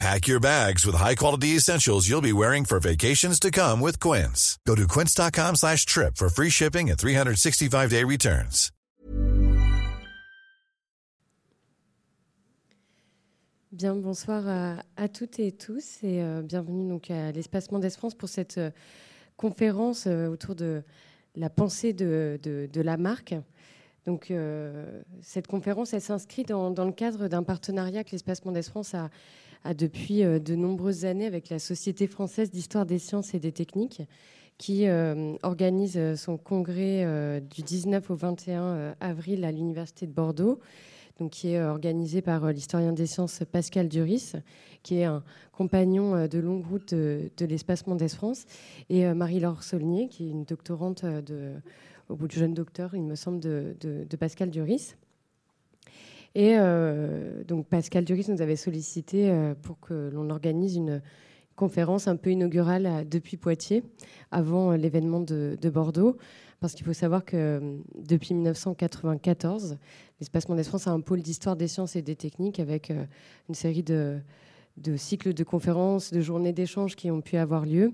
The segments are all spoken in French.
Pack your bags with high-quality essentials you'll be wearing for vacations to come with Quince. Go to quince.com slash trip for free shipping and 365-day returns. Bien, bonsoir à, à, toutes et tous et euh, bienvenue donc à l'Espace Mendes France pour cette euh, conférence euh, autour de la pensée de, de, de la marque. Donc, euh, cette conférence, elle s'inscrit dans, dans, le cadre d'un partenariat que l'Espace Mendes France a, a depuis euh, de nombreuses années avec la Société française d'histoire des sciences et des techniques, qui euh, organise son congrès euh, du 19 au 21 euh, avril à l'Université de Bordeaux. Donc, qui est organisé par l'historien des sciences Pascal Duris, qui est un compagnon de longue route de, de l'Espace Mendes France, et Marie-Laure Saulnier, qui est une doctorante au bout du jeune docteur, il me semble, de Pascal Duris. Et euh, donc Pascal Duris nous avait sollicité euh, pour que l'on organise une conférence un peu inaugurale à, depuis Poitiers, avant euh, l'événement de, de, Bordeaux. Parce qu'il faut savoir que euh, depuis 1994, l'Espace Mondes France a un pôle d'histoire des sciences et des techniques avec euh, une série de, de cycles de conférences, de journées d'échanges qui ont pu avoir lieu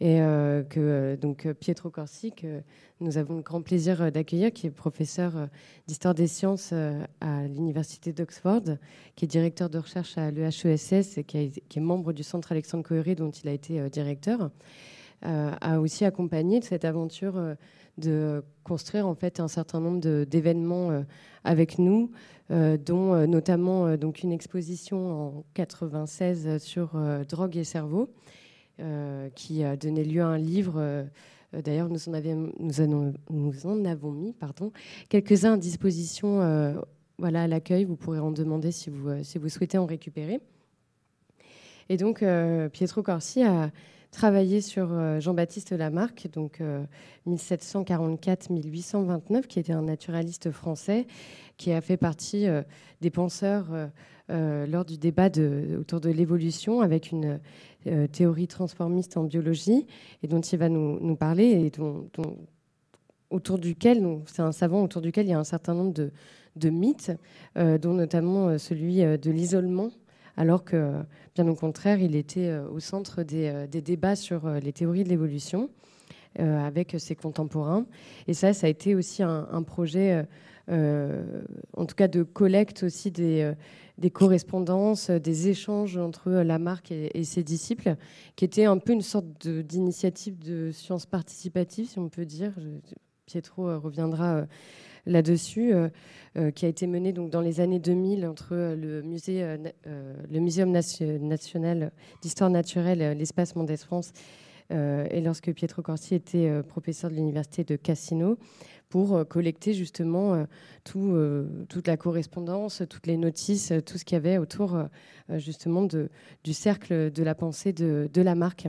et euh, que euh, donc Pietro Corsi, que nous avons le grand plaisir d'accueillir, qui est professeur euh, d'histoire des sciences euh, à l'université d'Oxford, qui est directeur de recherche à l'EHESS et qui, est membre du centre Alexandre Coéré dont il a été euh, directeur, euh, a aussi accompagné cette aventure de construire en fait un certain nombre d'événements avec nous, dont notamment donc une exposition en 96 sur drogue et cerveau. Euh, qui a donné lieu à un livre. Euh, D'ailleurs, nous, en avons mis quelques-uns à disposition euh, voilà, à l'accueil. Vous pourrez en demander si vous souhaitez en récupérer. Et donc, Pietro Corsi a travaillé sur Jean-Baptiste Lamarck, donc 1744-1829, qui était un naturaliste français, qui a fait partie des penseurs euh, lors du débat autour de l'évolution avec une euh, théorie transformiste en biologie et dont il va nous, parler et dont, autour duquel, c'est un savant autour duquel il y a un certain nombre de, mythes, euh, dont notamment euh, celui euh, de l'isolement alors que, bien au contraire, il était au centre des, des débats sur les théories de l'évolution euh, avec ses contemporains. Et ça, ça a été aussi un, projet, euh, en tout cas de collecte aussi des, correspondances, des échanges entre Lamarck et, ses disciples, qui était un peu une sorte d'initiative de, science participative, si on peut dire. Pietro reviendra là-dessus, euh, euh, qui a été menée donc dans les années 2000 entre le musée, euh, le Muséum nation, national d'histoire naturelle, l'espace Mendes France, et lorsque Pietro Corsi était professeur de l'université de Cassino pour collecter justement tout, toute la correspondance, toutes les notices, tout ce qu'il y avait autour justement du cercle de la pensée de, de Lamarck.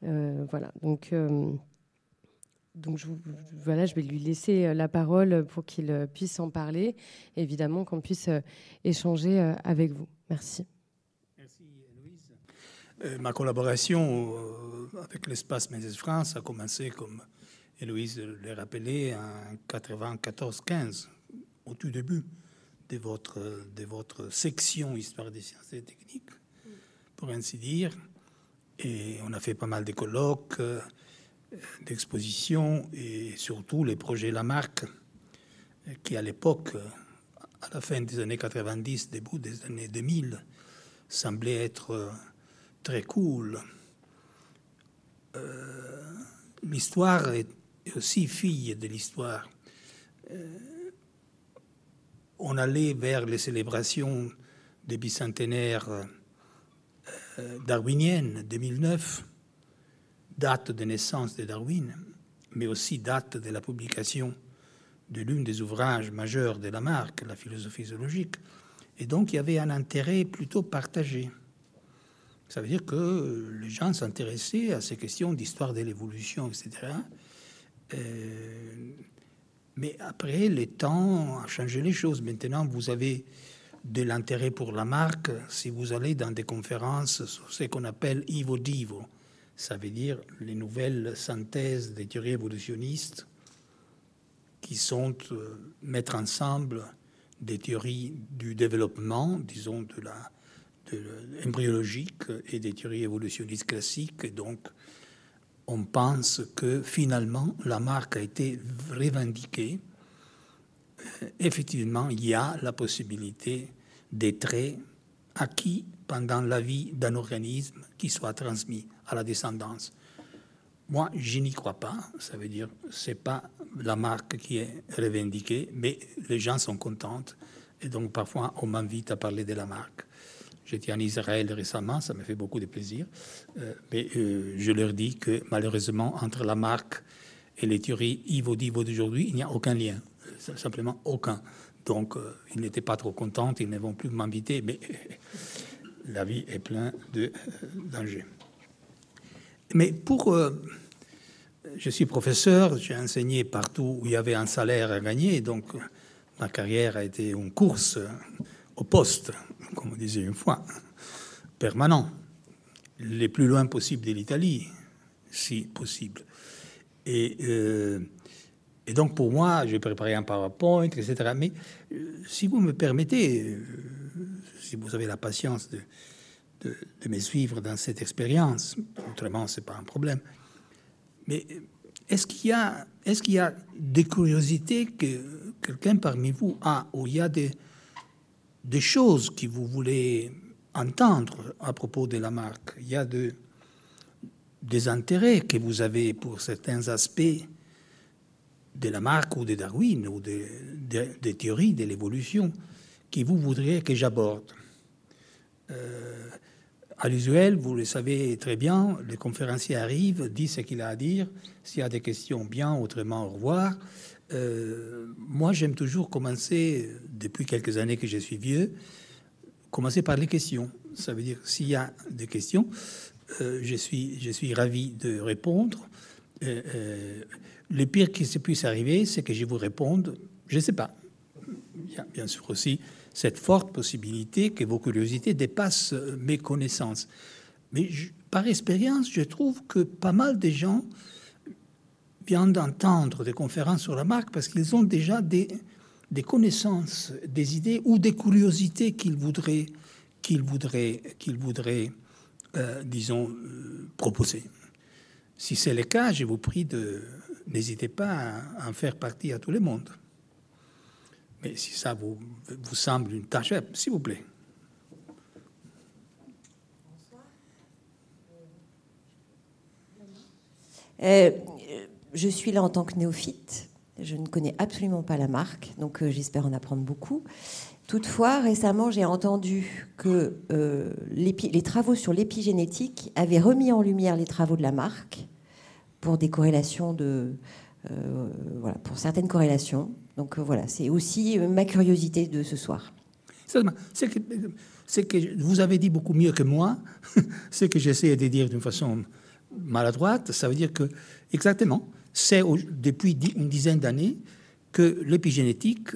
voilà, donc donc je, voilà, je vais lui laisser la parole pour qu'il puisse en parler. Évidemment qu'on puisse échanger avec vous. Merci. Merci Louise. Euh, ma collaboration euh, avec l'espace Mendes France a commencé, comme Héloïse l'a rappelé, en 94-15, au tout début de votre, de votre section Histoire des sciences et techniques, pour ainsi dire. Et on a fait pas mal de colloques. Euh, d'exposition et surtout les projets Lamarck, qui à l'époque, à la fin des années 90, début des années 2000, semblaient être très cool. Euh, l'histoire est aussi fille de l'histoire. Euh, on allait vers les célébrations des bicentenaires euh, darwiniennes 2009 date de naissance de Darwin, mais aussi date de la publication de l'une des ouvrages majeurs de Lamarck, la philosophie zoologique. Et donc il y avait un intérêt plutôt partagé. Ça veut dire que les gens s'intéressaient à ces questions d'histoire de l'évolution, etc. Euh, Mais après, le temps a changé les choses. Maintenant, vous avez de l'intérêt pour la marque si vous allez dans des conférences sur ce qu'on appelle Ivo Divo. Ça veut dire les nouvelles synthèses des théories évolutionnistes qui sont euh, mettre ensemble des théories du développement, disons de la embryologique et des théories évolutionnistes classiques. Et donc, on pense que finalement, la marque a été revendiquée. Euh, effectivement, il y a la possibilité des traits acquis pendant la vie d'un organisme qui soit transmis à la descendance. Moi, je n'y crois pas. Ça veut dire c'est pas la marque qui est revendiquée, mais les gens sont contents et donc parfois on m'invite à parler de la marque. J'étais en Israël récemment, ça m'a fait beaucoup de plaisir. Euh, mais euh, je leur dis que malheureusement, entre la marque et les théories Ivo Divo d'aujourd'hui, il n'y a aucun lien. Simplement aucun. Donc, euh, ils n'étaient pas trop contents, ils ne vont plus m'inviter, mais la vie est pleine de dangers. Mais pour. je suis professeur, j'ai enseigné partout où il y avait un salaire à gagner, donc ma carrière a été une course au poste comme on disait une fois, permanent, les plus loin possible de l'Italie, si possible. Et, euh, donc pour moi, j'ai préparé un PowerPoint, etc. Mais euh, si vous me permettez, euh, si vous avez la patience de, de, me suivre dans cette expérience, autrement c'est pas un problème. Mais est-ce qu'il y a, est-ce qu'il y a des curiosités que quelqu'un parmi vous a, ou il y a des des choses que vous voulez entendre à propos de la marque? Il y a de, des intérêts que vous avez pour certains aspects de la marque ou de Darwin ou des de, théories de l'évolution que vous voudriez que j'aborde? Euh, à l'usuel, vous le savez très bien, le conférencier arrive, dit ce qu'il a à dire. S'il y a des questions, bien, autrement, au revoir. Euh, moi, j'aime toujours commencer, depuis quelques années que je suis vieux, commencer par les questions. Ça veut dire, s'il y a des questions, euh, je, suis, je suis ravi de répondre. Le pire qui se puisse arriver, c'est que je vous réponde, je ne sais pas. Il y a bien sûr aussi cette forte possibilité que vos curiosités dépassent mes connaissances. Mais par expérience, je trouve que pas mal de gens viennent d'entendre des conférences sur la marque parce qu'ils ont déjà des, des connaissances, des idées ou des curiosités qu'ils voudraient, qu'ils voudraient, qu'ils voudraient euh, disons, euh, proposer. Si c'est le cas, je vous prie de n'hésitez pas à en faire partie à tout le monde. Mais si ça vous, semble une tâche, s'il vous plaît. Euh, je suis là en tant que néophyte. Je ne connais absolument pas la marque, donc euh, j'espère en apprendre beaucoup. Toutefois, récemment, j'ai entendu que euh, les travaux sur l'épigénétique avaient remis en lumière les travaux de la marque pour des corrélations de, euh, pour certaines corrélations. Donc voilà, c'est aussi ma curiosité de ce soir. Que, que, vous avez dit beaucoup mieux que moi. Ce que j'essaie de dire d'une façon maladroite, ça veut dire que exactement c'est depuis une dizaine d'années que l'épigénétique,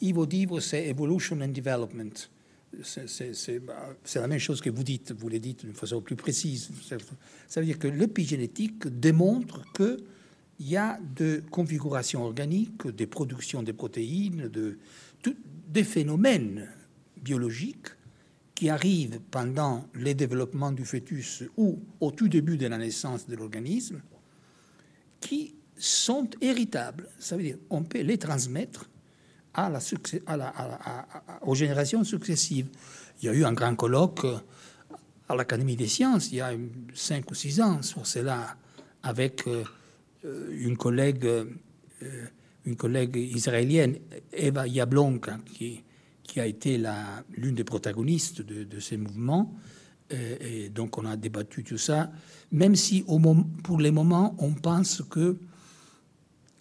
Ivo Divo, c'est Evolution and Development. C'est la même chose que vous dites, vous le dites d'une façon plus précise. Ça veut dire que l'épigénétique démontre qu'il y a de configurations organiques, des productions de protéines, de, des phénomènes biologiques qui arrivent pendant le développement du fœtus ou au tout début de la naissance de l'organisme qui sont héritables. Ça veut dire on peut les transmettre aux générations successives. Il y a eu un grand colloque à l'Académie des sciences il y a cinq ou six ans sur cela avec euh, une collègue, euh, une collègue israélienne, Eva Yablonka, qui, qui a été l'une des protagonistes de, ces mouvements. Et, donc on a débattu tout ça, même si pour les moments on pense que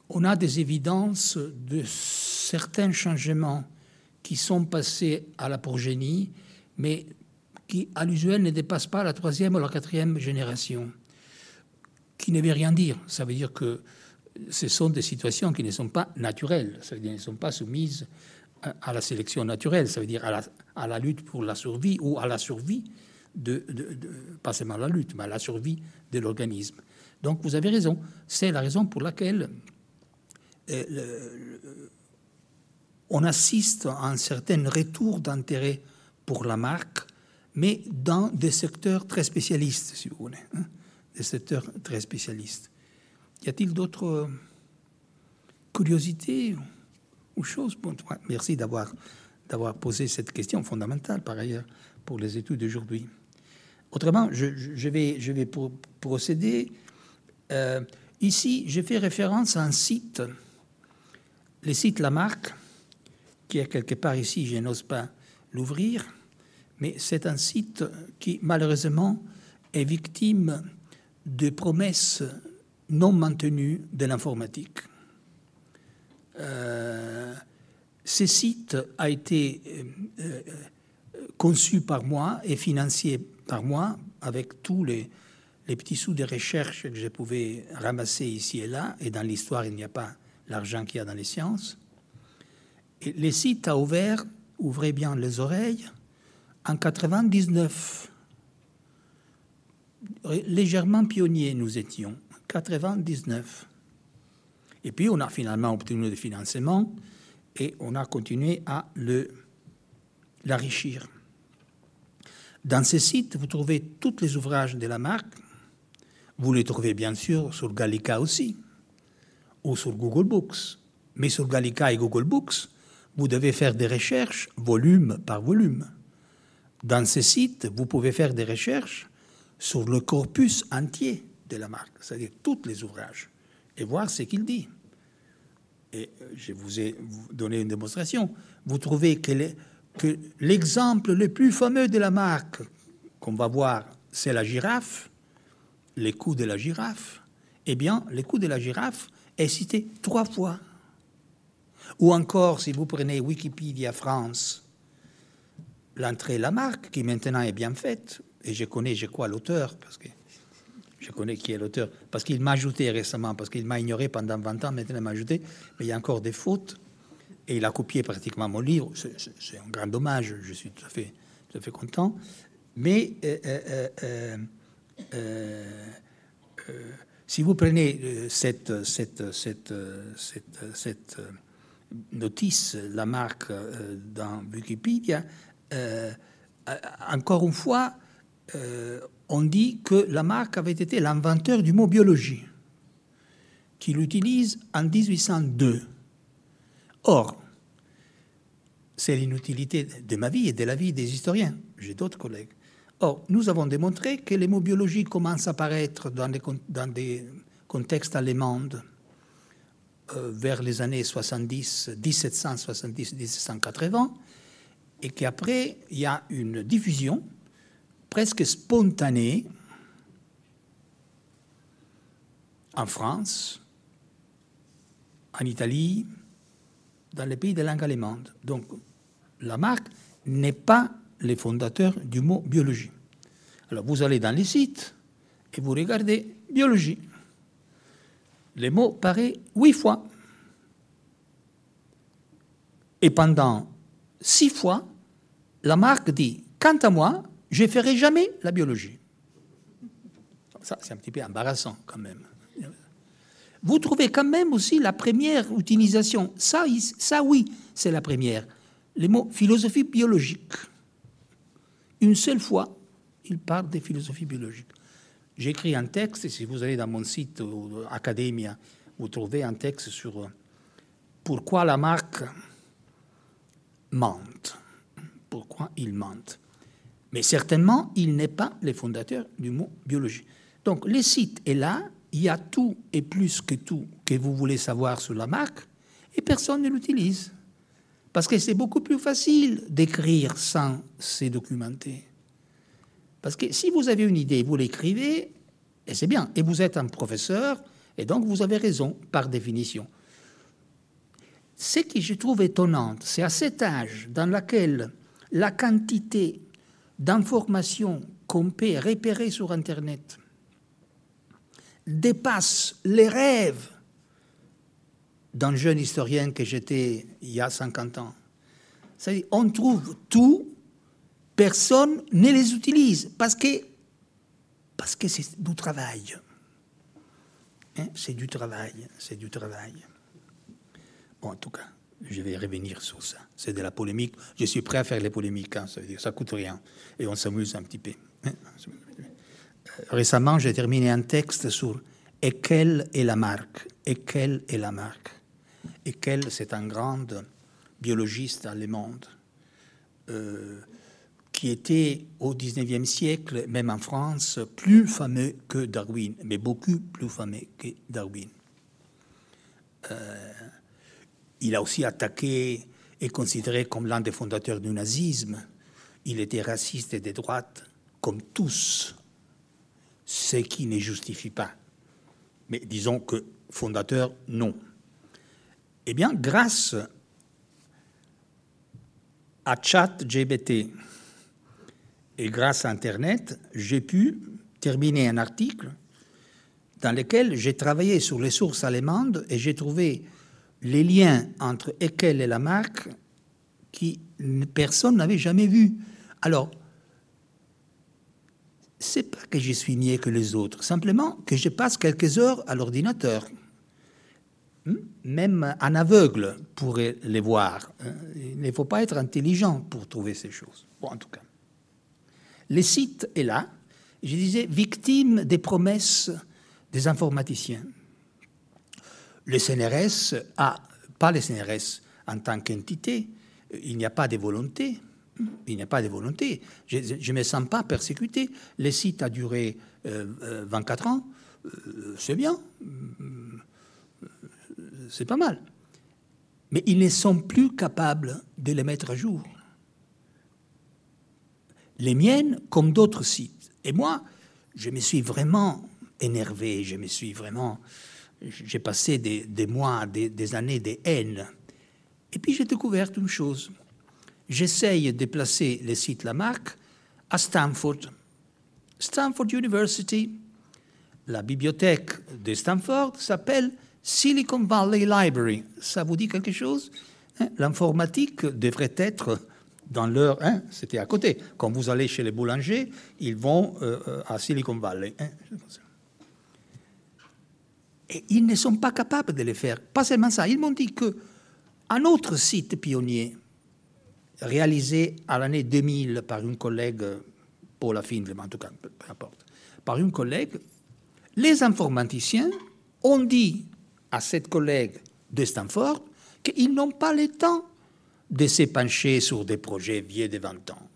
on a des évidences de certains changements qui sont passés à la progénie, mais qui à l'usuel ne dépassent pas la troisième ou la quatrième génération, qui ne veut rien dire. Ça veut dire que ce sont des situations qui ne sont pas naturelles, ça veut dire ne sont pas soumises à la sélection naturelle, ça veut dire à la, à la lutte pour la survie ou à la survie de, pas seulement la lutte, mais à la survie de l'organisme. Donc vous avez raison, c'est la raison pour laquelle euh, on assiste à un certain retour d'intérêt pour la marque, mais dans des secteurs très spécialistes, si vous voulez, hein, des secteurs très spécialistes. Y a-t-il d'autres euh, curiosités ou choses? Merci d'avoir d'avoir posé cette question fondamentale, par ailleurs, pour les études d'aujourd'hui. Autrement, je, vais, je vais procéder. Euh, ici, j'ai fait référence à un site, le site Lamarck, qui est quelque part ici, je n'ose pas l'ouvrir, mais c'est un site qui, malheureusement, est victime de promesses non maintenues de l'informatique. Euh, ce site a été euh, euh, conçu par moi et financé par moi avec tous les, les petits sous de recherche que je pouvais ramasser ici et là. Et dans l'histoire, il n'y a pas l'argent qu'il y a dans les sciences. Et le site a ouvert, ouvrez bien les oreilles, en 99. Légèrement pionniers nous étions, 99. Et puis on a finalement obtenu des financements et on a continué à l'enrichir. Dans ce site, vous trouvez tous les ouvrages de la marque. Vous les trouvez bien sûr sur Gallica aussi, ou sur Google Books. Mais sur Gallica et Google Books, vous devez faire des recherches volume par volume. Dans ce site, vous pouvez faire des recherches sur le corpus entier de la marque, c'est-à-dire tous les ouvrages, et voir ce qu'il dit et je vous ai donné une démonstration, vous trouvez que l'exemple le plus fameux de la marque qu'on va voir, c'est la girafe, les coups de la girafe. Eh bien, les coups de la girafe est cité trois fois. Ou encore, si vous prenez Wikipédia France, l'entrée la marque, qui maintenant est bien faite, et je connais, je crois, l'auteur, parce que je connais qui est l'auteur, parce qu'il m'a ajouté récemment, parce qu'il m'a ignoré pendant 20 ans, maintenant il m'a ajouté, mais il y a encore des fautes, et il a copié pratiquement mon livre. C'est un grand dommage, je suis tout à fait, tout à fait content. Mais euh, euh, euh, si vous prenez cette, cette, cette, cette, notice, la marque dans Wikipédia, encore une fois, on dit que Lamarck avait été l'inventeur du mot biologie, qu'il utilise en 1802. Or, c'est l'inutilité de ma vie et de la vie des historiens. J'ai d'autres collègues. Or, nous avons démontré que les mots biologie commencent à apparaître dans des, dans des contextes allemands euh, vers les années 70, 1770-1780, et qu'après, il y a une diffusion presque spontanée en France, en Italie, dans les pays de langue allemande. Donc, Lamarck n'est pas le fondateur du mot biologie. Alors, vous allez dans les sites et vous regardez biologie. Le mot paraît huit fois. Et pendant six fois, Lamarck dit Quant à moi, je ne ferai jamais la biologie. Ça, c'est un petit peu embarrassant quand même. Vous trouvez quand même aussi la première utilisation. Ça, ça oui, c'est la première. Les mots philosophie biologique. Une seule fois, il parle de philosophie biologique. J'écris un texte, et si vous allez dans mon site Academia, vous trouvez un texte sur euh, pourquoi la marque mente. Pourquoi il mente. Mais certainement, il n'est pas le fondateur du mot biologie. Donc, le site est là, il y a tout et plus que tout que vous voulez savoir sur la marque, et personne ne l'utilise. Parce que c'est beaucoup plus facile d'écrire sans se documenter. Parce que si vous avez une idée, vous l'écrivez, et c'est bien, et vous êtes un professeur, et donc vous avez raison par définition. Ce que je trouve étonnant, c'est à cet âge dans lequel la quantité d'informations qu'on peut repérer sur Internet dépasse les rêves d'un jeune historien que j'étais il y a 50 ans. On trouve tout, personne ne les utilise parce que c'est du travail. Hein, c'est du travail, c'est du travail. Bon, en tout cas, je vais revenir sur ça. C'est de la polémique. Je suis prêt à faire les polémiques, hein, ça veut dire ça coûte rien. Et on s'amuse un petit peu. Hein. Euh, récemment, j'ai terminé un texte sur et quelle est la marque? Et quelle est la marque? Et quelle, c'est un grand biologiste allemand euh, qui était au XIXe siècle, même en France, plus fameux que Darwin, mais beaucoup plus fameux que Darwin. Euh, il a aussi attaqué et considéré comme l'un des fondateurs du nazisme. Il était raciste et de droite, comme tous, ce qui ne justifie pas mais disons que fondateur, non. Eh bien, grâce à ChatGBT et grâce à Internet, j'ai pu terminer un article dans lequel j'ai travaillé sur les sources allemandes et j'ai trouvé les liens entre Eckel et la marque qui personne n'avait jamais vu. Alors, c'est pas que je suis mieux que les autres, simplement que je passe quelques heures à l'ordinateur. Hmm? Même un aveugle pourrait les voir. Hein. Il ne faut pas être intelligent pour trouver ces choses. En tout cas. Le site est là. Je disais, victime des promesses des informaticiens. Le CNRS a, pas le CNRS en tant qu'entité, il n'y a pas de volonté il n'y a pas de volonté. Je ne me sens pas persécuté. Le site a duré 24 euh, euh, ans. Euh, c'est bien. C'est pas mal. Mais ils ne sont plus capables de les mettre à jour. Les miennes, comme d'autres sites. Et moi, je me suis vraiment énervé. Je me suis vraiment. J'ai passé des, mois, des, années de haine. Et puis j'ai découvert une chose j'essaye de placer le site Lamarck à Stanford. Stanford University, la bibliothèque de Stanford s'appelle Silicon Valley Library. Ça vous dit quelque chose hein? L'informatique devrait être dans leur... Hein, C'était à côté. Quand vous allez chez les boulangers, ils vont euh, euh, à Silicon Valley. Hein? Et ils ne sont pas capables de le faire. Pas seulement ça. Ils m'ont dit qu'un autre site pionnier, réalisé à l'année 2000 par une collègue, Paula Findley, en tout cas, peu importe, par une collègue, les informaticiens ont dit à cette collègue de Stanford qu'ils n'ont pas le temps de se pencher sur des projets vieux de 20 ans,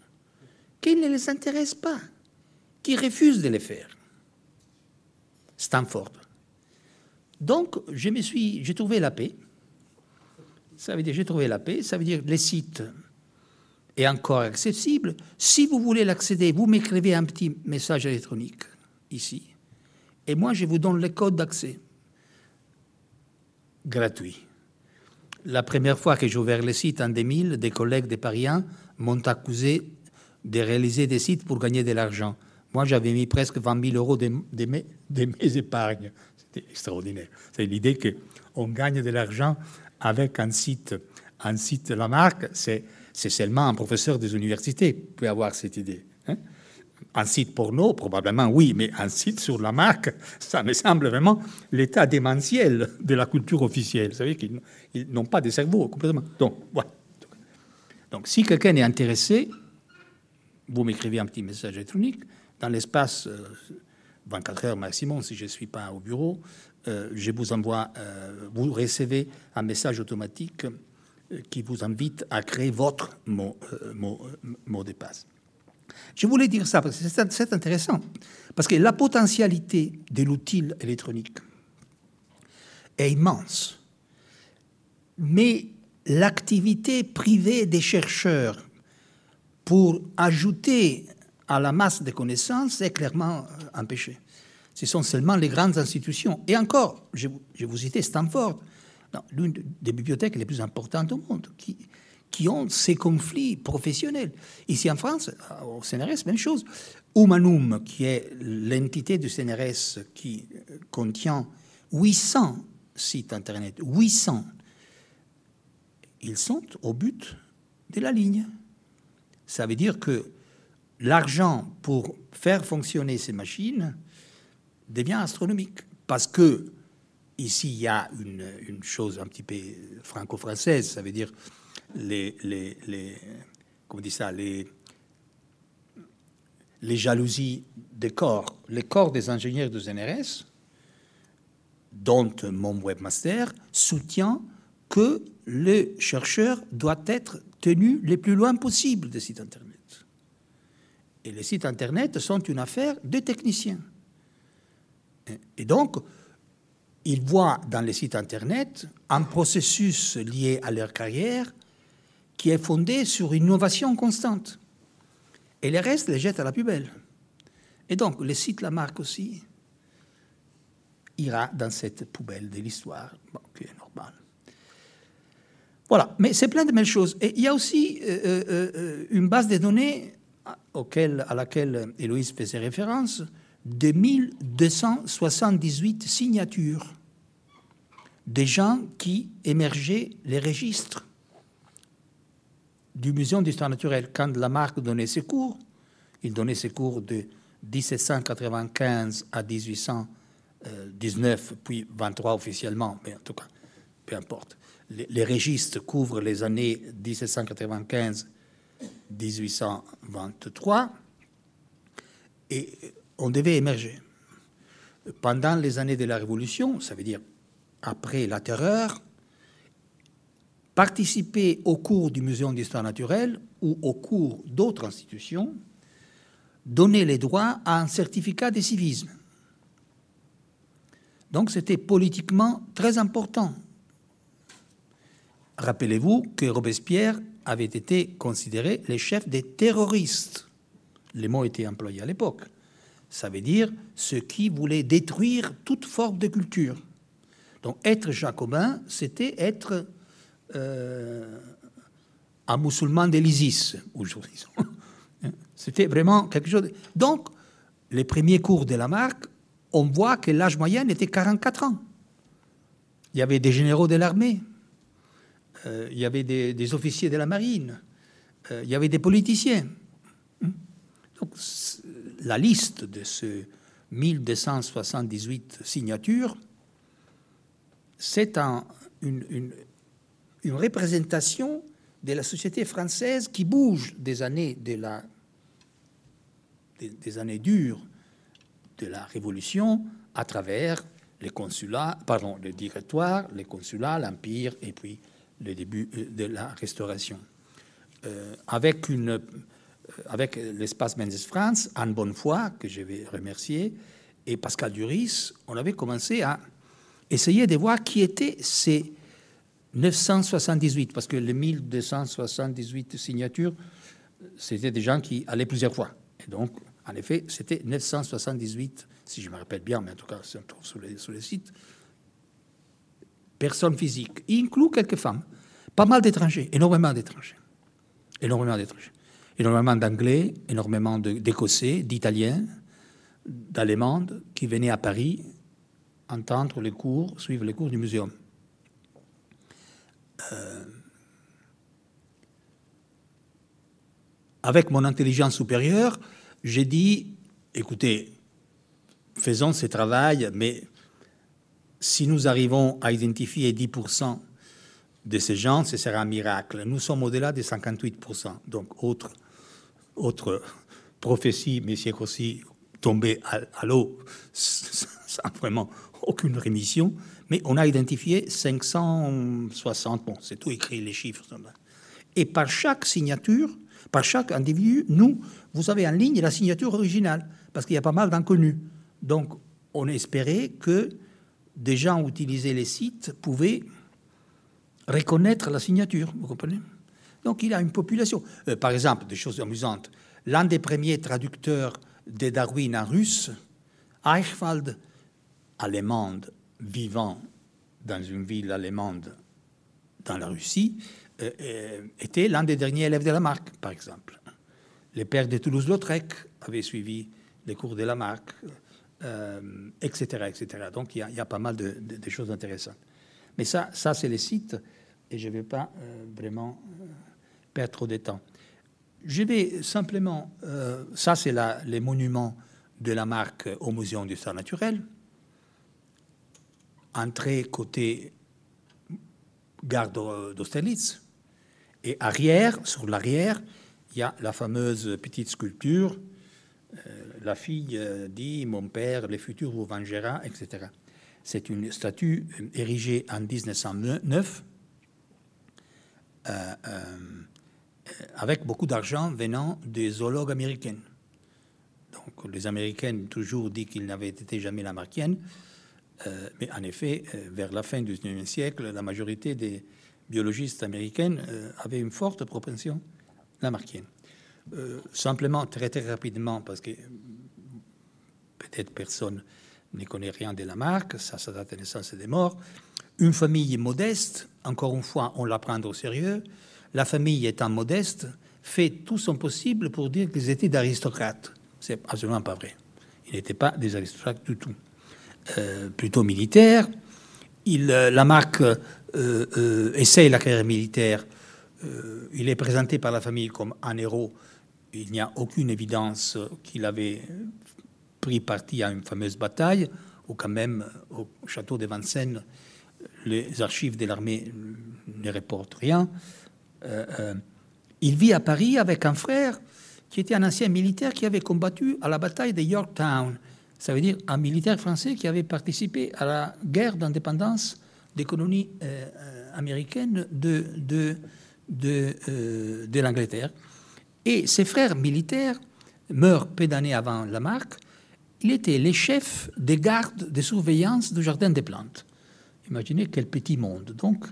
qu'ils ne les intéressent pas, qu'ils refusent de les faire. Stanford. Donc, je me suis, j'ai trouvé la paix. Ça veut dire, j'ai trouvé la paix. Ça veut dire les sites est encore accessible. Si vous voulez l'accéder, vous m'écrivez un petit message électronique ici. Et moi, je vous donne le code d'accès. Gratuit. La première fois que j'ai ouvert le site en 2000, des collègues des Pariens m'ont accusé de réaliser des sites pour gagner de l'argent. Moi, j'avais mis presque 20 000 euros de mes, épargnes. Extraordinaire. C'est l'idée qu'on gagne de l'argent avec un site, un site la marque. C'est seulement un professeur des universités qui peut avoir cette idée. Hein. un site porno, probablement oui, mais un site sur la marque, ça me semble vraiment l'état démentiel de la culture officielle. Vous savez qu'ils n'ont pas de cerveau complètement. Donc, voilà. Donc, si quelqu'un est intéressé, vous m'écrivez un petit message électronique dans l'espace 24 euh, heures maximum, si je ne suis pas au bureau, euh, je vous envoie, euh, vous recevez un message automatique qui vous invite à créer votre mot, euh, mot, euh, mot de passe. Je voulais dire ça parce que c'est intéressant, parce que la potentialité de l'outil électronique est immense, mais l'activité privée des chercheurs pour ajouter à la masse de connaissances est clairement euh, empêchée. Ce sont seulement les grandes institutions. Et encore, je, je vous citais Stanford, l'une des bibliothèques les plus importantes au monde, qui, qui ont ces conflits professionnels. Ici en France, au CNRS, même chose. Humanum, qui est l'entité du CNRS qui contient 800 sites Internet, 800, ils sont au but de la ligne. Ça veut dire que l'argent pour faire fonctionner ces machines devient astronomique. Parce que ici, il y a une, chose un petit peu franco-française, ça veut dire les, jalousies des corps. Les corps des ingénieurs de ZNRS, dont mon webmaster, soutient que le chercheur doit être tenu le plus loin possible des sites Internet. Et les sites Internet sont une affaire de techniciens. Et donc, ils voient dans les sites Internet un processus lié à leur carrière qui est fondé sur une innovation constante. Et les restes les jettent à la poubelle. Et donc, le site Lamarck aussi ira dans cette poubelle de l'histoire, qui est normal. Voilà, mais c'est plein de belles choses. Et il y a aussi euh, euh, euh, une base de données auquel, à laquelle Héloïse faisait référence, de 1278 signatures des gens qui émergeaient les registres du Muséum d'histoire naturelle. Quand Lamarck donnait ses cours, il donnait ses cours de 1795 à 1819, puis 23 officiellement, mais en tout cas, peu importe. Les registres couvrent les années 1795 1823, et on devait émerger. Pendant les années de la Révolution, ça veut dire après la terreur, participer au cours du Muséum d'histoire naturelle ou au cours d'autres institutions, donner les droits à un certificat de civisme. Donc c'était politiquement très important. Rappelez-vous que Robespierre avaient été considérés les chefs des terroristes. Les mots étaient employés à l'époque. Ça veut dire ceux qui voulaient détruire toute forme de culture. Donc être jacobin, c'était être euh, un musulman de l'ISIS, aujourd'hui. c'était vraiment quelque chose. Donc, les premiers cours de la marque, on voit que l'âge moyen était 44 ans. Il y avait des généraux de l'armée, euh, il y avait des, officiers de la marine, euh, il y avait des politiciens. Hmm? Donc, la liste de ces 1278 signatures, c'est une, représentation de la société française qui bouge des années, de la, des, années dures de la Révolution à travers les consulats, pardon, le directoire, les consulats, l'empire et puis le début euh, de la restauration. Euh, avec, euh, avec l'espace Mendes France, Anne Bonnefoy, que je vais remercier, et Pascal Duris, on avait commencé à essayer de voir qui étaient ces 978, parce que les 1278 signatures, c'était des gens qui allaient plusieurs fois. Et donc, en effet, c'était 978, si je me rappelle bien, mais en tout cas, c'est un trouve sur les, sur les sites, personnes physiques, y inclut quelques femmes. Pas mal d'étrangers, énormément d'étrangers. Énormément d'étrangers. Énormément d'anglais, énormément d'écossais, d'italiens, d'allemands qui venaient à Paris entendre les cours, suivre les cours du muséum. Euh, avec mon intelligence supérieure, j'ai dit, écoutez, faisons ce travail, mais si nous arrivons à identifier 10% de ces gens, ce sera un miracle. Nous sommes au-delà des 58%. Donc, autre, autre prophétie, mais c'est aussi tombé à, l'eau sans vraiment aucune rémission. Mais on a identifié 560, bon, c'est tout écrit, les chiffres. Et par chaque signature, par chaque individu, nous, vous avez en ligne la signature originale, parce qu'il y a pas mal d'inconnus. Donc, on espérait que des gens utilisaient les sites pouvaient reconnaître la signature, vous comprenez? Donc il a une population. Euh, par exemple, des choses amusantes. L'un des premiers traducteurs de Darwin en russe, Eichwald, allemande, vivant dans une ville allemande dans la Russie, euh, euh, était l'un des derniers élèves de Lamarck, par exemple. Les pères de Toulouse-Lautrec avaient suivi les cours de Lamarck. Etc., etc. Donc il y, a, pas mal de, choses intéressantes. Mais ça, ça c'est les sites, et je ne vais pas vraiment perdre trop de temps. Je vais simplement, ça c'est les monuments de la marque au Muséum d'histoire naturelle. Entrée côté gare d'Austerlitz. Et arrière, sur l'arrière, il y a la fameuse petite sculpture. Euh, la fille euh, dit Mon père, le futur vous vengera, etc. C'est une statue euh, érigée en 1909 avec beaucoup d'argent venant des zoologues américains. Donc, les Américains toujours dit qu'ils n'avaient été jamais lamarckiennes, euh, mais en effet, vers la fin du XIXe siècle, la majorité des biologistes américains avaient une forte propension lamarckienne. Euh, simplement, très très rapidement, parce que peut-être personne ne connaît rien de Lamarck, ça, ça date de naissance et des morts. Une famille modeste, encore une fois, on la prend au sérieux. La famille étant modeste, fait tout son possible pour dire qu'ils étaient d'aristocrates. C'est absolument pas vrai. Ils n'étaient pas des aristocrates du tout. Euh, plutôt militaires. Il, euh, Lamarck euh, essaye la carrière militaire. il est présenté par la famille comme un héros il n'y a aucune évidence qu'il avait pris parti à une fameuse bataille, ou quand même au château de Vincennes, les archives de l'armée ne reportent rien. Euh, euh, il vit à Paris avec un frère qui était un ancien militaire qui avait combattu à la bataille de Yorktown. Ça veut dire un militaire français qui avait participé à la guerre d'indépendance des colonies euh, américaines de, de, de, de l'Angleterre. Et ses frères militaires meurent peu d'années avant Lamarck. Il était le chef des gardes de surveillance du jardin des plantes. Imaginez quel petit monde. Donc,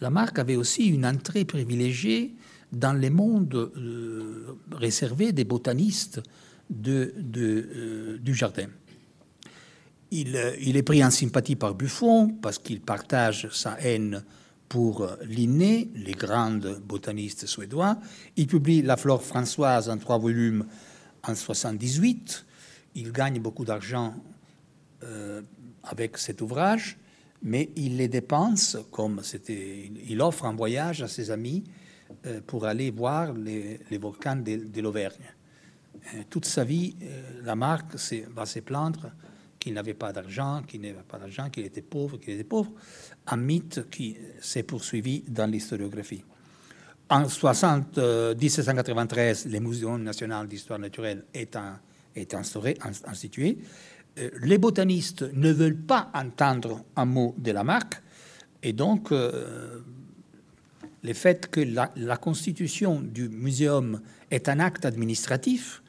Lamarck avait aussi une entrée privilégiée dans les mondes euh, réservés des botanistes euh, du jardin. Euh, il, est pris en sympathie par Buffon parce qu'il partage sa haine pour Linné, les grandes botanistes suédois. Il publie La flore françoise en trois volumes en 78. Il gagne beaucoup d'argent euh, avec cet ouvrage, mais il les dépense comme c'était. Il offre un voyage à ses amis euh, pour aller voir les, volcans de, l'Auvergne. Euh, toute sa vie, Lamarck va se plaindre qu'il n'avait pas d'argent, qu'il n'avait pas d'argent, qu'il était pauvre, qu'il était pauvre, un mythe qui s'est poursuivi dans l'historiographie. En 1793, le Muséum national d'histoire naturelle est, est instauré, institué. Euh, les botanistes ne veulent pas entendre un mot de la marque, et donc euh, le fait que la, la, constitution du muséum est un acte administratif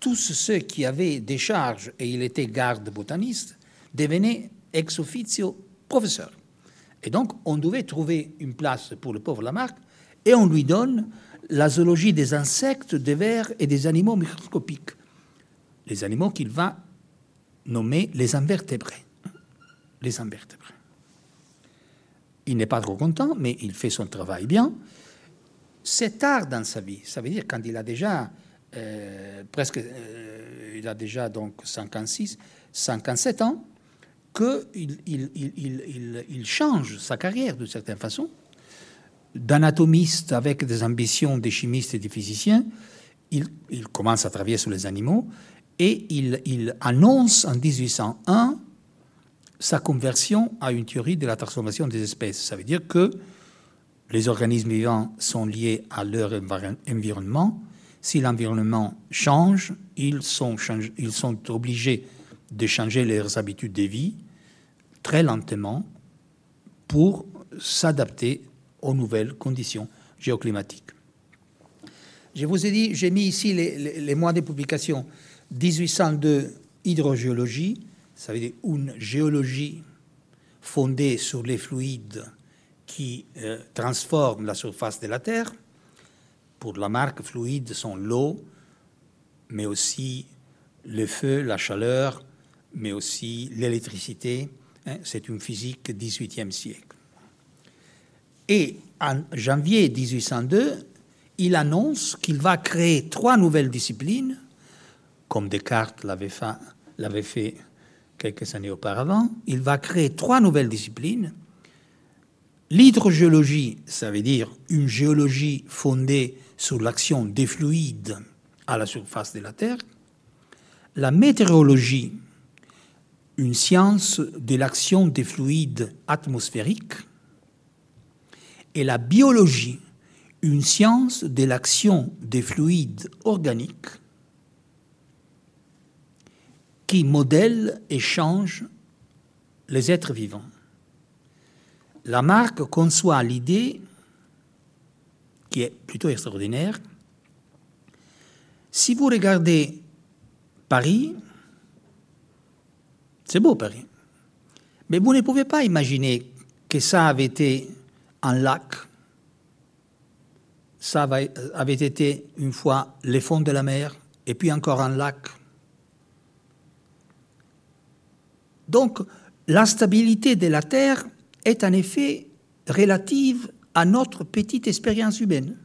tous ceux qui avaient des charges et il était garde botaniste devenaient ex officio professeurs. Et donc, on devait trouver une place pour le pauvre Lamarck et on lui donne la zoologie des insectes, des vers et des animaux microscopiques. Les animaux qu'il va nommer les invertébrés. Les invertébrés. Il n'est pas trop content, mais il fait son travail bien. C'est tard dans sa vie. Ça veut dire quand il a déjà euh, presque, euh, il a déjà donc 56, 57 ans, qu'il il, change sa carrière d'une certaine façon. D'anatomiste avec des ambitions des chimistes et des physiciens, il, commence à travailler sur les animaux et il, annonce en 1801 sa conversion à une théorie de la transformation des espèces. Ça veut dire que les organismes vivants sont liés à leur environnement si l'environnement change, ils sont, obligés de changer leurs habitudes de vie très lentement pour s'adapter aux nouvelles conditions géoclimatiques. Je vous ai dit, j'ai mis ici les, mois de publication. 1802, hydrogéologie, ça veut dire une géologie fondée sur les fluides qui euh, transforment la surface de la Terre pour la marque fluide sont l'eau, mais aussi le feu, la chaleur, mais aussi l'électricité. Hein, c'est une physique 18e siècle. Et en janvier 1802, il annonce qu'il va créer trois nouvelles disciplines, comme Descartes l'avait fait, quelques années auparavant. Il va créer trois nouvelles disciplines. L'hydrogéologie, ça veut dire une géologie fondée sur l'action des fluides à la surface de la Terre. La météorologie, une science de l'action des fluides atmosphériques. Et la biologie, une science de l'action des fluides organiques qui modèle et change les êtres vivants. Lamarck conçoit l'idée, qui est plutôt extraordinaire, si vous regardez Paris, c'est beau Paris, mais vous ne pouvez pas imaginer que ça avait été un lac, ça avait été une fois les fonds de la mer, et puis encore un lac, Donc, la stabilité de la Terre est en effet relative à notre petite expérience humaine.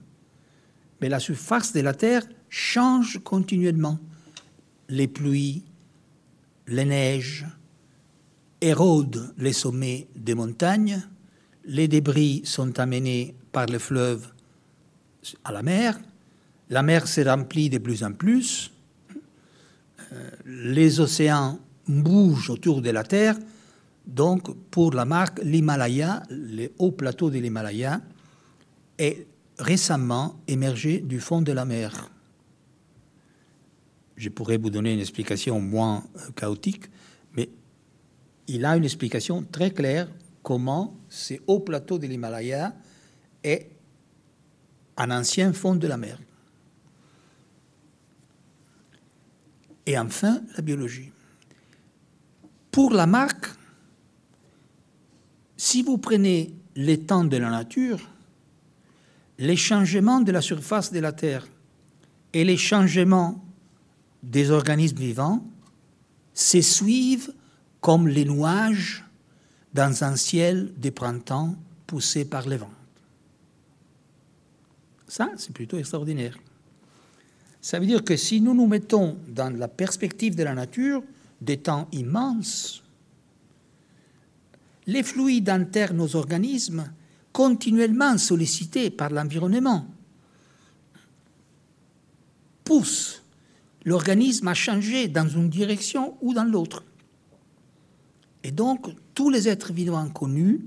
Mais la surface de la Terre change continuellement. Les pluies, les neiges érodent les sommets des montagnes, les débris sont amenés par le fleuve à la mer, la mer se remplit de plus en plus, euh, les océans bouge autour de la Terre. Donc, pour la marque, l'Himalaya, le haut plateau de l'Himalaya, est récemment émergé du fond de la mer. Je pourrais vous donner une explication moins euh, chaotique, mais il a une explication très claire comment ce haut plateau de l'Himalaya est un ancien fond de la mer. Et enfin, la biologie. Pour la marque, si vous prenez les temps de la nature, les changements de la surface de la Terre et les changements des organismes vivants se suivent comme les nuages dans un ciel de printemps poussé par les vents. Ça, c'est plutôt extraordinaire. Ça veut dire que si nous nous mettons dans la perspective de la nature, des temps immenses, les fluides interne aux organismes, continuellement sollicités par l'environnement, poussent l'organisme à changer dans une direction ou dans l'autre. Et donc, tous les êtres vivants connus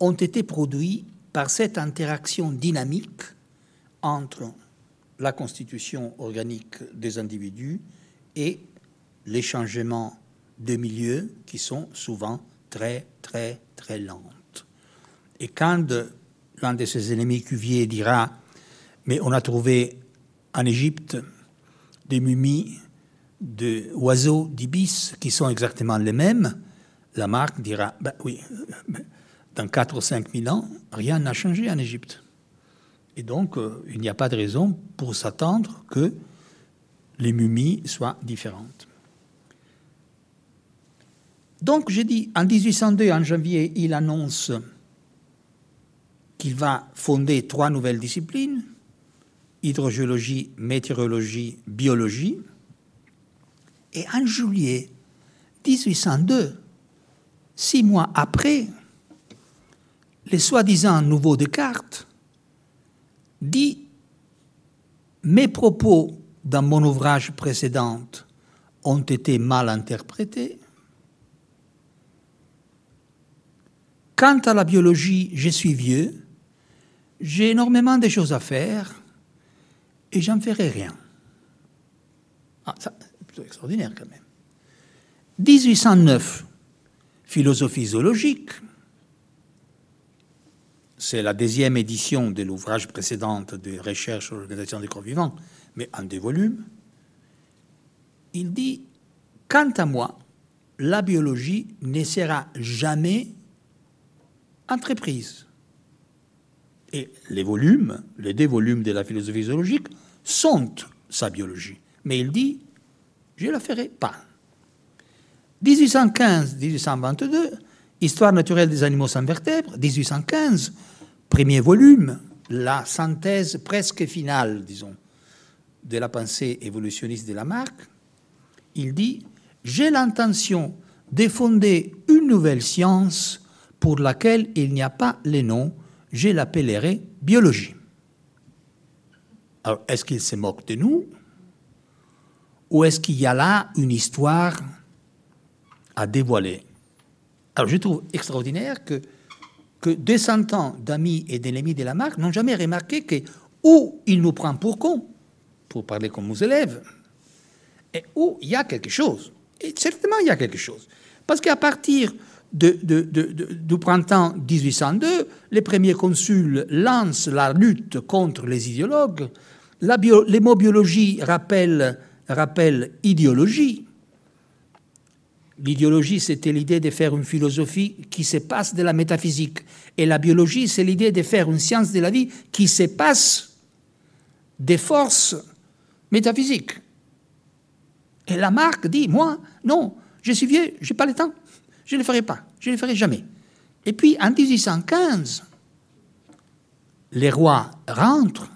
ont été produits par cette interaction dynamique entre la constitution organique des individus et les changements de milieu qui sont souvent très, très, très lentes. Et quand l'un de ses ennemis Cuvier dira Mais on a trouvé en Égypte des mumies d'oiseaux, d'ibis qui sont exactement les mêmes, la marque dira ben Oui, dans 4 ou 5 000 ans, rien n'a changé en Égypte. Et donc, euh, il n'y a pas de raison pour s'attendre que les mumies soient différentes. Donc, j'ai dit, en 1802, en janvier, il annonce qu'il va fonder trois nouvelles disciplines, hydrogéologie, météorologie, biologie. Et en juillet 1802, six mois après, les soi-disant nouveaux Descartes dit Mes propos dans mon ouvrage précédent ont été mal interprétés. Quant à la biologie, je suis vieux, j'ai énormément de choses à faire et j'en ferai rien. Ah, ça, c'est plutôt extraordinaire quand même. 1809, philosophie zoologique. C'est la deuxième édition de l'ouvrage précédent de recherche sur l'organisation des corps vivants, mais en deux volumes. Il dit Quant à moi, la biologie ne sera jamais entreprise. Et les volumes, les deux volumes de la philosophie zoologique, sont sa biologie. Mais il dit, je ne la ferai pas. 1815-1822, Histoire naturelle des animaux sans vertèbres, 1815, premier volume, la synthèse presque finale, disons, de la pensée évolutionniste de Lamarck, il dit j'ai l'intention de fonder une nouvelle science pour laquelle il n'y a pas les noms, je l'appellerai biologie. Alors, est-ce qu'il se moque de nous? Ou est-ce qu'il y a là une histoire à dévoiler? Alors, je trouve extraordinaire que, que deux cent ans d'amis et d'ennemis de la marque n'ont jamais remarqué que ou il nous prend pour cons, pour parler comme nos élèves, et où il y a quelque chose. Et certainement, il y a quelque chose. Parce qu'à partir du printemps 1802, les premiers consuls lancent la lutte contre les idéologues. La les mots biologie rappellent, rappellent idéologie. L'idéologie, c'était l'idée de faire une philosophie qui se passe de la métaphysique. Et la biologie, c'est l'idée de faire une science de la vie qui se passe des forces métaphysiques. Et la marque dit, moi, non, je suis vieux, je n'ai pas le temps, je ne le ferai pas, je ne le ferai jamais. Et puis en 1815, les rois rentrent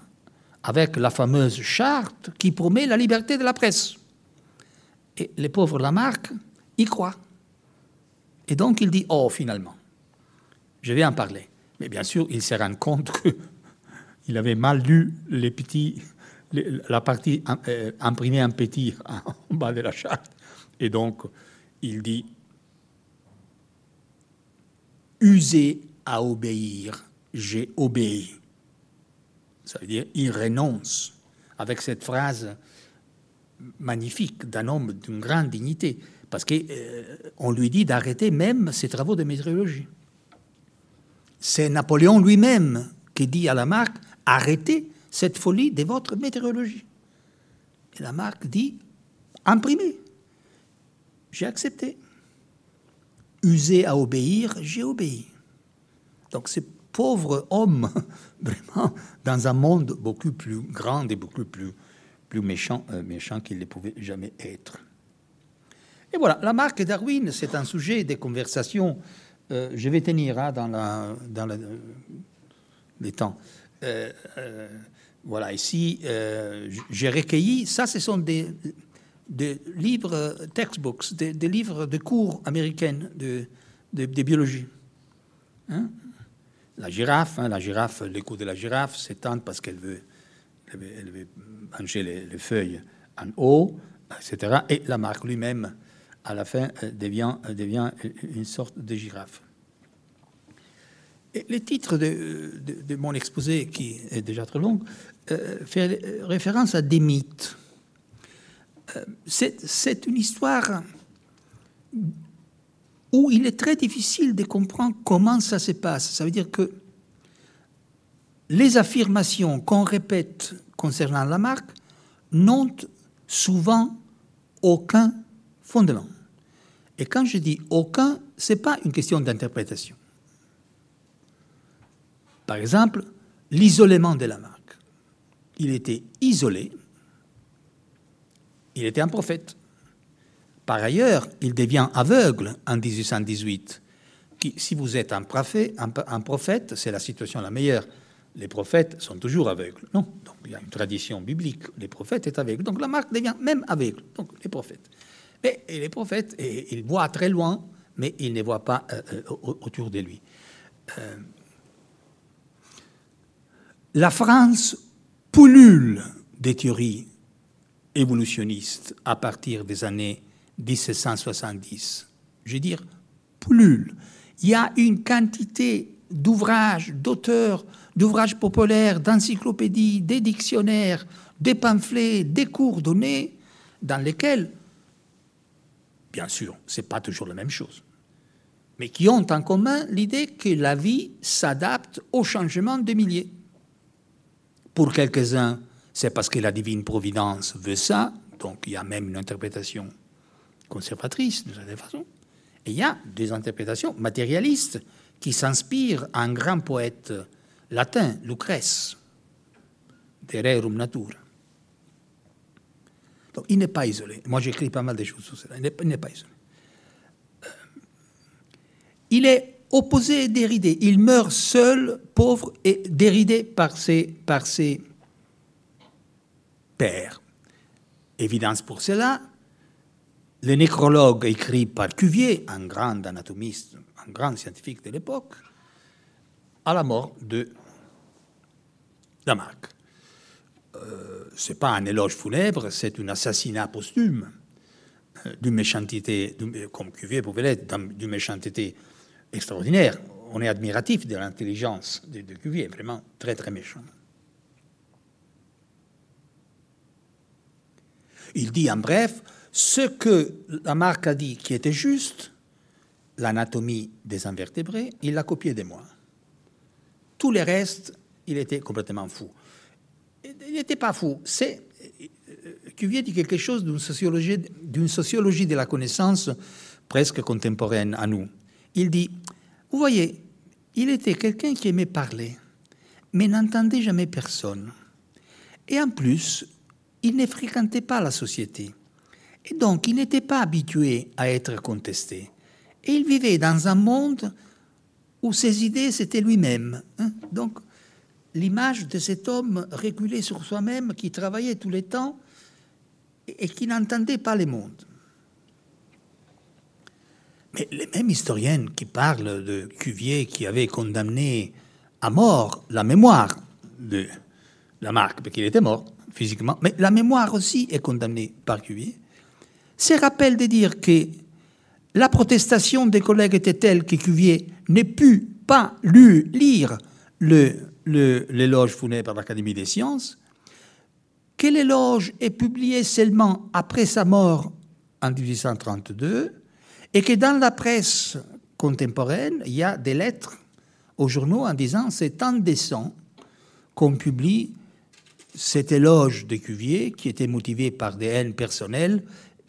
avec la fameuse charte qui promet la liberté de la presse. Et les pauvres Lamarck y croient. Et donc il dit, oh finalement, je vais en parler. Mais bien sûr, il se rend compte qu'il avait mal lu les petits, la partie euh, imprimée en petit en bas de la charte. Et donc, il dit User à obéir, j'ai obéi. Ça veut dire il renonce avec cette phrase magnifique d'un homme d'une grande dignité, parce qu'on euh, lui dit d'arrêter même ses travaux de météorologie. C'est Napoléon lui-même qui dit à Lamarck arrêtez cette folie de votre météorologie. Et Lamarck dit imprimez. J'ai accepté. Usé à obéir, j'ai obéi. Donc ce pauvre homme, vraiment, dans un monde beaucoup plus grand et beaucoup plus, plus méchant, euh, méchant qu'il ne pouvait jamais être. Et voilà, la marque Darwin, c'est un sujet de conversation. Euh, je vais tenir hein, dans, la, dans la, les temps. Euh, voilà, ici, j'ai recueilli, ça, ce sont des, des livres textbooks, des, livres de cours américains de, de, de biologie. Hein? La girafe, hein, la girafe, l'écho de la girafe s'étend parce qu'elle veut, elle veut, manger les, les, feuilles en haut, etc. Et la marque lui-même, à la fin, euh, devient, euh, devient une sorte de girafe. Et le titre de, de, mon exposé, qui est déjà très long, euh, fait référence à des mythes c'est une histoire où il est très difficile de comprendre comment ça se passe. Ça veut dire que les affirmations qu'on répète concernant la marque n'ont souvent aucun fondement. Et quand je dis aucun, ce n'est pas une question d'interprétation. Par exemple, l'isolement de la marque. Il était isolé il était un prophète. Par ailleurs, il devient aveugle en 1818. si vous êtes un prophète, c'est la situation la meilleure. Les prophètes sont toujours aveugles. Non, donc il y a une tradition biblique. Les prophètes sont aveugles. Donc la marque devient même aveugle. Donc les prophètes. Mais les prophètes, et, ils voient très loin, mais ils ne voient pas euh, euh, autour de lui. Euh, la France pullule des théories évolutionniste à partir des années 1770. Je veux dire, plus. Il y a une quantité d'ouvrages, d'auteurs, d'ouvrages populaires, d'encyclopédies, des dictionnaires, des pamphlets, des cours donnés, dans lesquels, bien sûr, ce n'est pas toujours la même chose, mais qui ont en commun l'idée que la vie s'adapte au changement des milliers. Pour quelques-uns, c'est parce que la divine providence veut ça, donc il y a même une interprétation conservatrice de cette façon. Et il y a des interprétations matérialistes qui s'inspirent à un grand poète latin, Lucrèce, de Rerum Natura. Donc il n'est pas isolé. Moi j'écris pas mal de choses sur cela. Il n'est pas isolé. Euh, il est opposé et déridé. Il meurt seul, pauvre et déridé par ses, par ses Évidence pour cela, le nécrologue écrit par Cuvier, un grand anatomiste, un grand scientifique de l'époque, à la mort de Lamarck. Euh, ce n'est pas un éloge funèbre, c'est un assassinat posthume euh, d'une méchanceté, comme Cuvier pouvait l'être, d'une méchanceté extraordinaire. On est admiratif de l'intelligence de, de Cuvier, vraiment très très méchant. Il dit en bref ce que Lamarck a dit qui était juste, l'anatomie des invertébrés, il l'a copié de moi. Tous les restes, il était complètement fou. Il n'était pas fou. C'est Cuvier dit quelque chose d'une sociologie, d'une sociologie de la connaissance presque contemporaine à nous. Il dit, vous voyez, il était quelqu'un qui aimait parler, mais n'entendait jamais personne. Et en plus, il ne fréquentait pas la société. Et donc, il n'était pas habitué à être contesté. Et il vivait dans un monde où ses idées, c'était lui-même. Hein. Donc, l'image de cet homme régulé sur soi-même, qui travaillait tous les temps et qui n'entendait pas le monde. Mais les mêmes historiennes qui parlent de Cuvier qui avait condamné à mort la mémoire de Lamarck, parce qu'il était mort physiquement, mais la mémoire aussi est condamnée par Cuvier, se rappellent de dire que la protestation des collègues était telle que Cuvier n'ait pu pas lu, lire l'éloge funèbre par l'Académie des sciences, que l'éloge est publié seulement après sa mort en 1832, et que dans la presse contemporaine, il y a des lettres aux journaux en disant c'est indécent qu'on publie cet éloge de Cuvier qui était motivé par des haines personnelles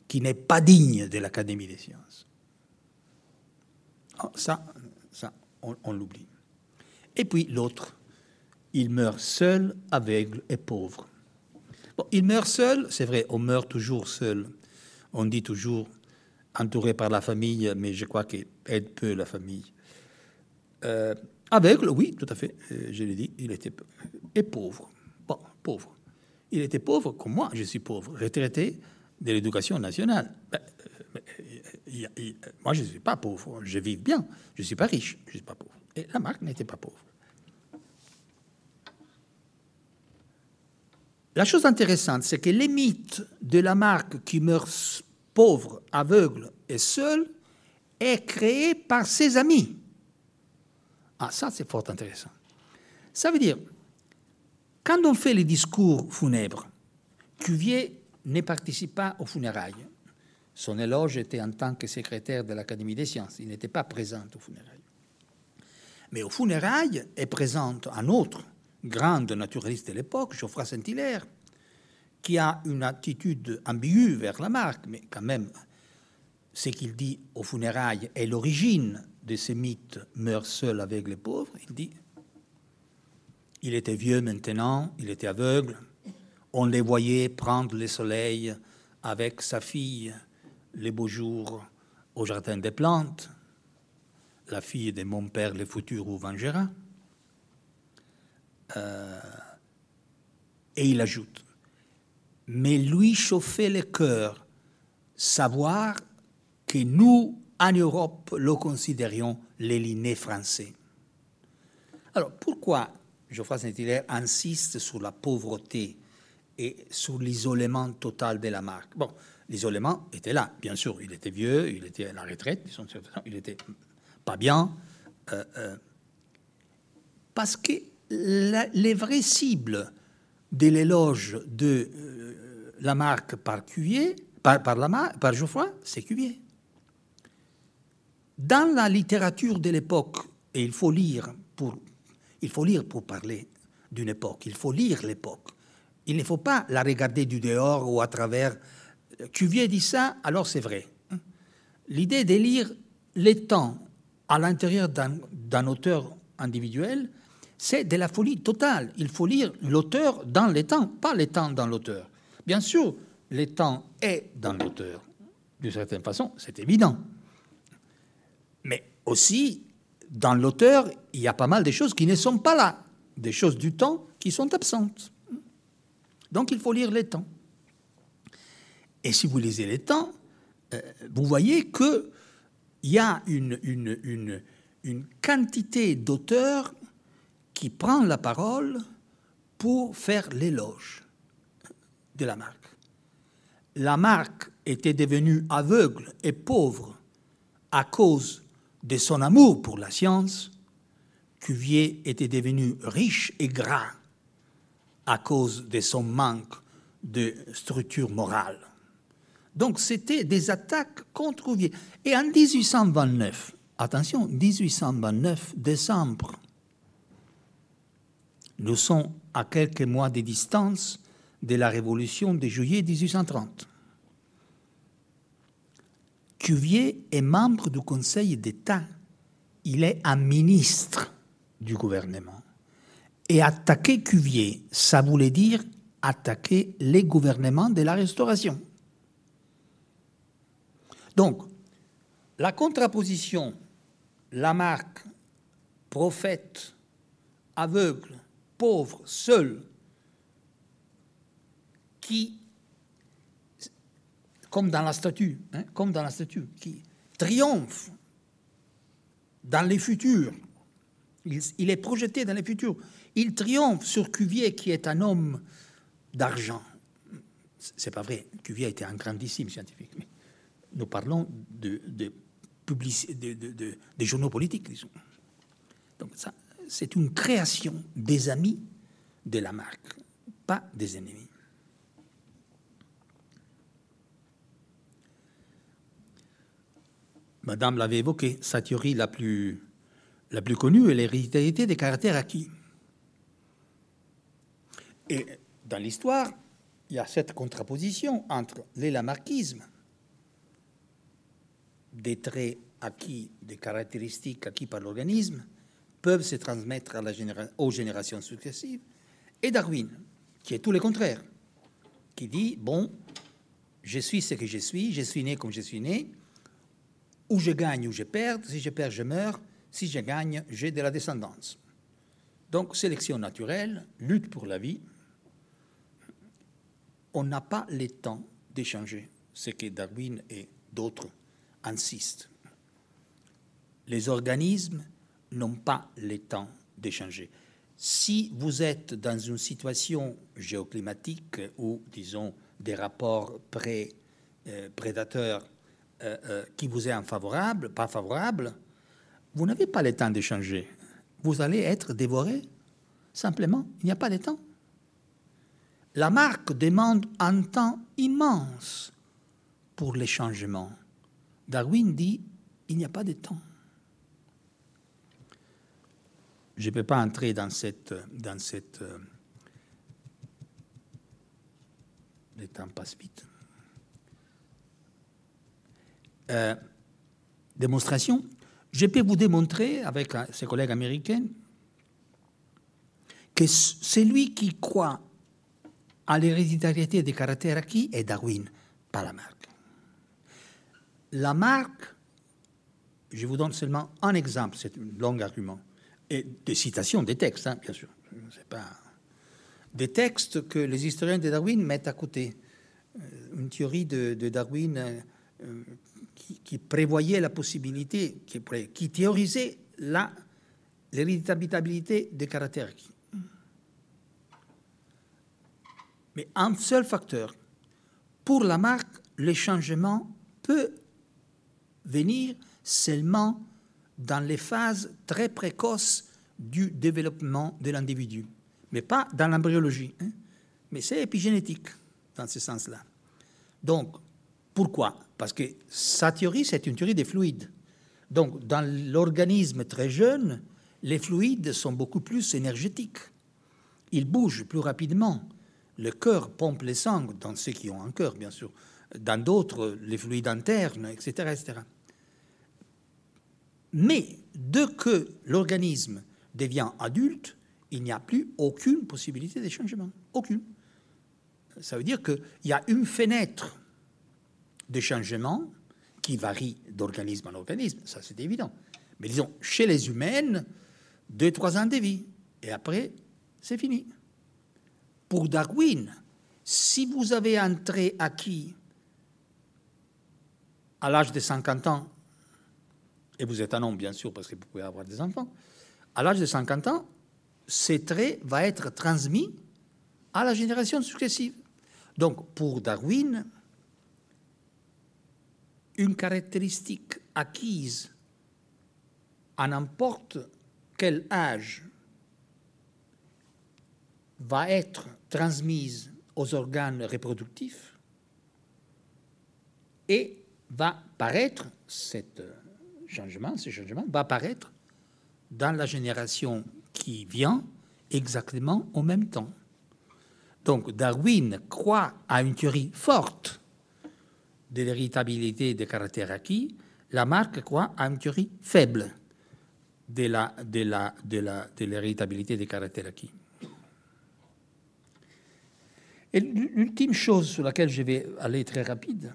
qui n'est pas digne de l'Académie des sciences. Ah, ça, ça on, l'oublie. Et puis l'autre, il meurt seul, aveugle et pauvre. Il meurt seul, c'est vrai, on meurt toujours seul. On dit toujours entouré par la famille, mais je crois qu'il aide peu la famille. Euh, aveugle, oui, tout à fait, euh, je l'ai dit, il était et pauvre. Pauvre. Il était pauvre comme moi, je suis pauvre, retraité de l'éducation nationale. Ben, euh, moi, je ne suis pas pauvre, je vis bien, je ne suis pas riche, je ne suis pas pauvre. Et Lamarck n'était pas pauvre. La chose intéressante, c'est que les mythes de Lamarck qui meurt pauvre, aveugle et seul est créé par ses amis. Ah, ça, c'est fort intéressant. Ça veut dire, quand on fait les discours funèbres, Cuvier ne participe pas aux funérailles. Son éloge était en tant que secrétaire de l'Académie des sciences. Il n'était pas présent aux funérailles. Mais aux funérailles est présente un autre grand naturaliste de l'époque, Geoffroy Saint-Hilaire, qui a une attitude ambiguë vers la marque, mais quand même, ce qu'il dit aux funérailles est l'origine de ces mythes meurt seul avec les pauvres. Il dit il était vieux maintenant, il était aveugle, on les voyait prendre le soleil avec sa fille les beaux jours au jardin des plantes, la fille de mon père, le futur ou vengera. Euh, et il ajoute, mais lui chauffait le cœur, savoir que nous, en Europe, le considérions les français. Alors, pourquoi Geoffroy Saint-Hilaire insiste sur la pauvreté et sur l'isolement total de la marque. Bon, l'isolement était là, bien sûr. Il était vieux, il était à la retraite, il était pas bien. Euh, euh, parce que les vraies cibles de l'éloge de euh, la marque par Cuvier, par, par, par Geoffroy, c'est Cuvier. Dans la littérature de l'époque, et il faut lire pour, il faut lire pour parler d'une époque, il faut lire l'époque. Il ne faut pas la regarder du dehors ou à travers. Cuvier dit ça, alors c'est vrai. L'idée de lire les temps à l'intérieur d'un auteur individuel, c'est de la folie totale. Il faut lire l'auteur dans les temps, pas les temps dans l'auteur. Bien sûr, le temps est dans l'auteur. D'une certaine façon, c'est évident. Mais aussi, dans l'auteur, il y a pas mal de choses qui ne sont pas là, des choses du temps qui sont absentes. Donc il faut lire les temps. Et si vous lisez les temps, euh, vous voyez qu'il y a une, quantité d'auteurs qui prend la parole pour faire l'éloge de la marque. Lamarck était devenu aveugle et pauvre à cause de son amour pour la science. Cuvier était devenu riche et gras à cause de son manque de structure morale. Donc c'était des attaques contre Cuvier. Et en 1829, attention, 1829, décembre, nous sommes à quelques mois de distance de la Révolution de juillet 1830. Cuvier est membre du Conseil d'État. Il est un ministre du gouvernement. Et attaquer Cuvier, ça voulait dire attaquer les gouvernements de la Restauration. Donc, la contraposition, Lamarck, prophète, aveugle, pauvre, seul, qui, comme dans la statue, hein, comme dans la statue, qui triomphe dans les futurs. Il, est projeté dans les futurs. Il triomphe sur Cuvier, qui est un homme d'argent. C'est pas vrai. Cuvier était un grandissime scientifique. Mais nous parlons de, de, de, des journaux politiques, disons. Donc ça, c'est une création des amis de la marque, pas des ennemis. Madame l'avait évoqué, sa théorie la plus, la plus connue est l'hérédité des caractères acquis. Et dans l'histoire, il y a cette contraposition entre l'élamarquisme, des traits acquis, des caractéristiques acquis par l'organisme, peuvent se transmettre aux générations successives, et Darwin, qui est tout le contraire, qui dit, bon, je suis ce que je suis, je suis né comme je suis né, ou je gagne ou je perds, si je perds, je meurs, si je gagne, j'ai de la descendance. Donc, sélection naturelle, lutte pour la vie, on n'a pas le temps d'échanger, ce que Darwin et d'autres insistent. Les organismes n'ont pas le temps d'échanger. Si vous êtes dans une situation géoclimatique où, disons, des rapports pré, euh, euh, qui vous est infavorable, pas favorable, vous n'avez pas le temps d'échanger. Vous allez être dévoré, simplement. Il n'y a pas de temps. La marque demande un temps immense pour les changements. Darwin dit il n'y a pas de temps. Je ne peux pas entrer dans cette. Dans cette euh, le temps passe vite. Euh, démonstration, je peux vous démontrer avec euh, ses collègues américains que celui qui croit à l'héréditarité des caractères acquis est Darwin, pas Lamarck. Lamarck, je vous donne seulement un exemple, c'est un long argument, et des citations des textes, hein, bien sûr. Pas... Des textes que les historiens de Darwin mettent à côté. Euh, une théorie de, Darwin qui, prévoyait la possibilité, qui, théorisait l'héréditabilité des caractères Mais un seul facteur. Pour la marque, le changement peut venir seulement dans les phases très précoces du développement de l'individu, mais pas dans l'embryologie. Hein. Mais c'est épigénétique dans ce sens-là. Donc, pourquoi? Parce que sa théorie, c'est une théorie des fluides. Donc, dans l'organisme très jeune, les fluides sont beaucoup plus énergétiques. Ils bougent plus rapidement. Le cœur pompe les sangs, dans ceux qui ont un cœur, bien sûr. Dans d'autres, les fluides internes, etc. etc. Mais dès que l'organisme devient adulte, il n'y a plus aucune possibilité de changement. Aucune. Ça veut dire qu'il y a une fenêtre des changements qui varient d'organisme en organisme, ça c'est évident. Mais disons, chez les humaines, deux, trois ans de vie, et après, c'est fini. Pour Darwin, si vous avez un trait acquis à l'âge de 50 ans, et vous êtes un homme bien sûr parce que vous pouvez avoir des enfants, à l'âge de 50 ans, ces traits vont être transmis à la génération successive. Donc pour Darwin, une caractéristique acquise à n'importe quel âge va être transmise aux organes reproductifs et va paraître, cet ce changement va apparaître dans la génération qui vient exactement au même temps. Donc Darwin croit à une théorie forte de l'héritabilité des caractères acquis, Lamarck croit à une théorie faible de l'héritabilité des caractères acquis. Et l'ultime chose sur laquelle je vais aller très rapide,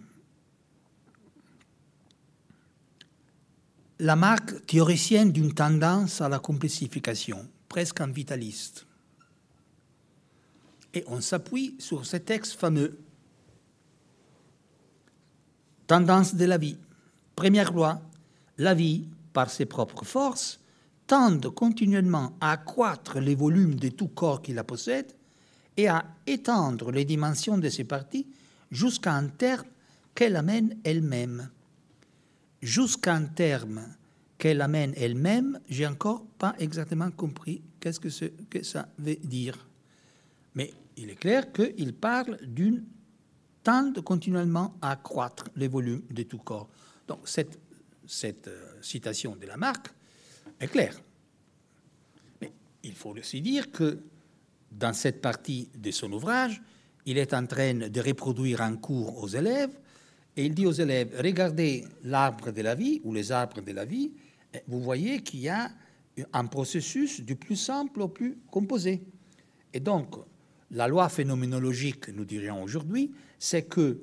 Lamarck, théoricienne d'une tendance à la complexification, presque un vitaliste. Et on s'appuie sur ces textes fameux. Tendance de la vie. Première loi, la vie, par ses propres forces, tend continuellement à accroître les volumes de tout corps qui la possède et à étendre les dimensions de ses parties jusqu'à un terme qu'elle amène elle-même. Jusqu'à un terme qu'elle amène elle-même, j'ai encore pas exactement compris qu'est-ce que, que ça veut dire. Mais il est clair qu'il parle d'une tente continuellement à accroître les volumes de tout corps. Donc cette, cette euh, citation de Lamarck est claire. Mais il faut aussi dire que dans cette partie de son ouvrage, il est en train de reproduire un cours aux élèves et il dit aux élèves, regardez l'arbre de la vie ou les arbres de la vie, vous voyez qu'il y a un processus du plus simple au plus composé. Et donc, la loi phénoménologique, nous dirions aujourd'hui, c'est que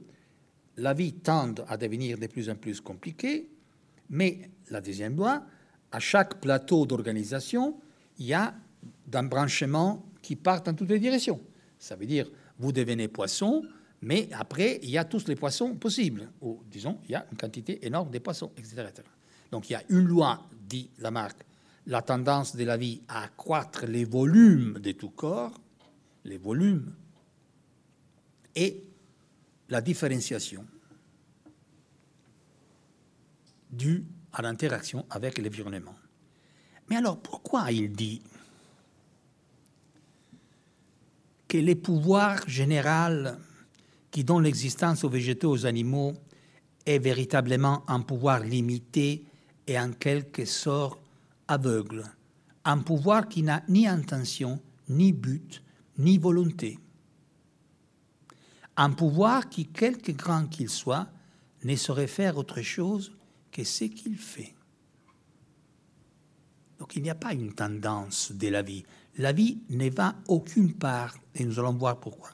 la vie tend à devenir de plus en plus compliquée, mais la deuxième loi, à chaque plateau d'organisation, il y a un branchement qui partent dans toutes les directions. Ça veut dire, vous devenez poisson, mais après, il y a tous les poissons possibles. Ou, disons, il y a une quantité énorme de poissons, etc. Donc, il y a une loi, dit Lamarck, la tendance de la vie à accroître les volumes de tout corps, les volumes, et la différenciation due à l'interaction avec l'environnement. Mais alors, pourquoi il dit que les pouvoirs généraux qui donnent l'existence aux végétaux, aux animaux, est véritablement un pouvoir limité et en quelque sorte aveugle, un pouvoir qui n'a ni intention, ni but, ni volonté. Un pouvoir qui, quelque grand qu'il soit, ne saurait faire autre chose que ce qu'il fait. Donc il n'y a pas une tendance de la vie la vie ne va aucune part, et nous allons voir pourquoi.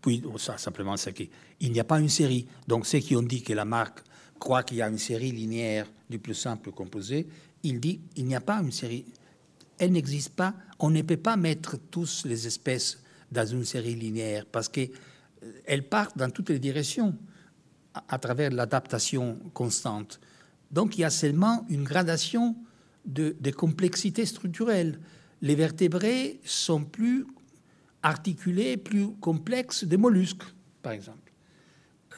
Puis, ça, simplement, c'est qu'il n'y a pas une série. Donc, ceux qui ont dit que la marque croit qu'il y a une série linéaire du plus simple composé, il dit qu'il n'y a pas une série. Elle n'existe pas. On ne peut pas mettre tous les espèces dans une série linéaire parce qu'elles euh, partent dans toutes les directions à travers l'adaptation constante. Donc, il y a seulement une gradation de, complexité structurelle. Les vertébrés sont plus articulés, plus complexes des mollusques, par exemple.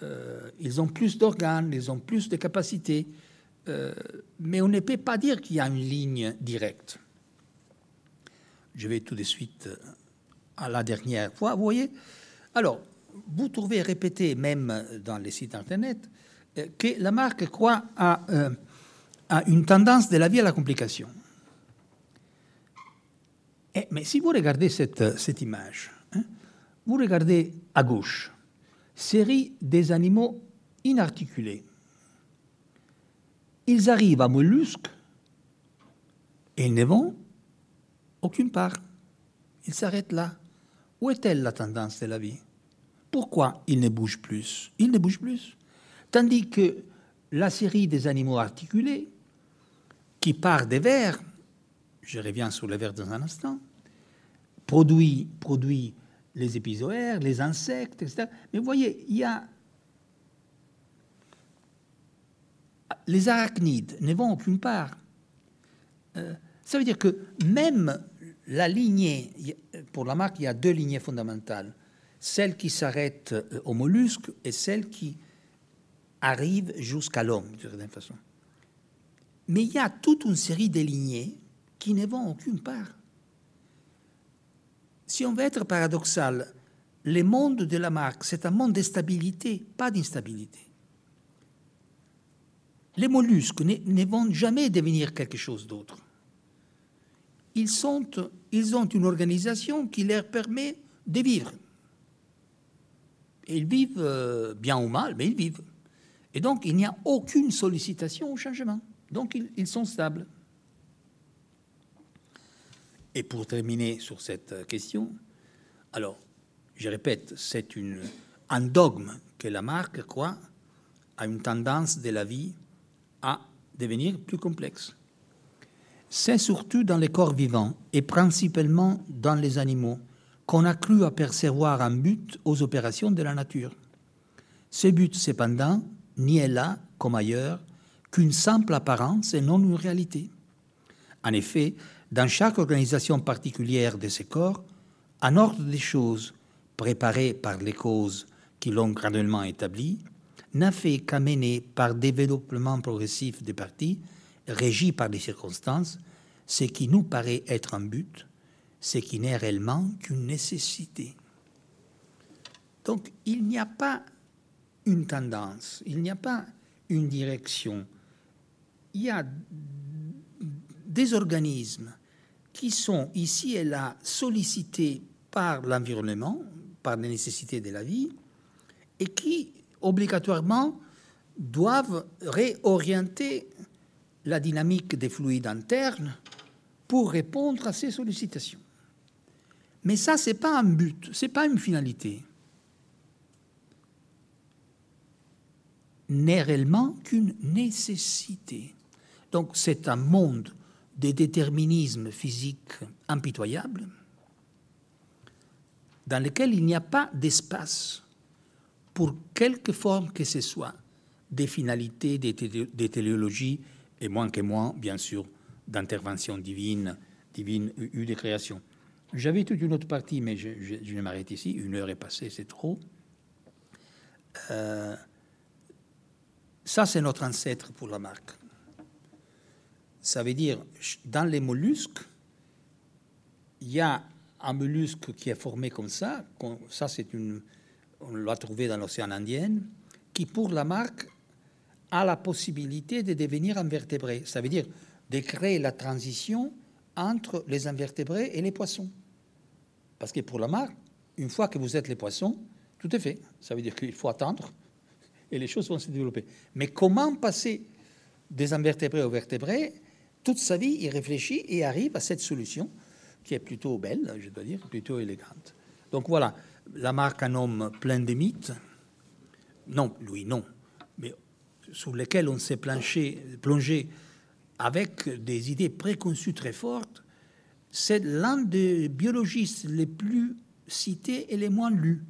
Euh, ils ont plus d'organes, ils ont plus de capacités, euh, mais on ne peut pas dire qu'il y a une ligne directe. Je vais tout de suite à la dernière fois, vous voyez. Alors, vous trouvez répété, même dans les sites Internet, euh, que la marque croit à a une tendance de la vie à la complication. Et, mais si vous regardez cette, cette image, hein, vous regardez à gauche, série des animaux inarticulés. Ils arrivent à mollusques et ils ne vont aucune part. Il s'arrête là. Où est-elle la tendance de la vie? Pourquoi il ne bouge plus? Il ne bouge plus. Tandis que la série des animaux articulés, qui part des vers, je reviens sur les vers dans un instant, produit, produit les épisoaires, les insectes, etc. Mais vous voyez, il y a. Les arachnides ne vont aucune part. Euh, ça veut dire que même la lignée, pour la marque, il y a deux lignées fondamentales. Celle qui s'arrête euh, aux mollusques et celle qui arrive jusqu'à l'homme, de certaine façon. Mais il y a toute une série de lignées qui ne vont aucune part. Si on veut être paradoxal, le monde de la marque, c'est un monde de stabilité, pas d'instabilité. Les mollusques ne, vont jamais devenir quelque chose d'autre. Ils, sont, ils ont une organisation qui leur permet de vivre. ils vivent euh, bien ou mal, mais ils vivent. Et donc, il n'y a aucune sollicitation au changement. Donc, ils, sont stables. Et pour terminer sur cette question, alors, je répète, c'est un dogme que la marque croit à une tendance de la vie à devenir plus complexe. C'est surtout dans les corps vivants et principalement dans les animaux qu'on a cru apercevoir un but aux opérations de la nature. Ce but, cependant, n'y est là, comme ailleurs, qu'une simple apparence et non une réalité. En effet, dans chaque organisation particulière de ces corps, un ordre des choses préparé par les causes qui l'ont graduellement établi, n'a fait qu'amener par développement progressif des parties, régis par les circonstances, ce qui nous paraît être un but, ce qui n'est réellement qu'une nécessité. Donc il n'y a pas une tendance, il n'y a pas une direction. Il y a des organismes qui sont ici et là sollicités par l'environnement, par les nécessités de la vie, et qui obligatoirement doivent réorienter la dynamique des fluides internes pour répondre à ces sollicitations. Mais ça, ce n'est pas un but, ce n'est pas une finalité. N'est réellement qu'une nécessité. Donc c'est un monde des déterminismes physiques impitoyables dans lequel il n'y a pas d'espace pour quelque forme que ce soit des finalités, des, téléologies, et moins que moins, bien sûr, d'intervention divine, divine ou de création. J'avais toute une autre partie, mais je, je, m'arrête ici. Une heure est passée, c'est trop. Euh, ça, c'est notre ancêtre pour la marque. Ça veut dire, dans les mollusques, il y a un mollusque qui est formé comme ça. Ça, c'est une, on l'a trouvé dans l'océan Indien, qui pour la marque a la possibilité de devenir invertébré. Ça veut dire de créer la transition entre les invertébrés et les poissons. Parce que pour la marque, une fois que vous êtes les poissons, tout est fait. Ça veut dire qu'il faut attendre et les choses vont se développer. Mais comment passer des invertébrés aux vertébrés? Toute sa vie, il réfléchit et arrive à cette solution qui est plutôt belle, je dois dire, plutôt élégante. Donc voilà, la marque un homme plein de mythes. Non, lui, non. Sur lesquels on s'est plongé avec des idées préconçues très fortes. C'est l'un des biologistes les plus cités et les moins lus.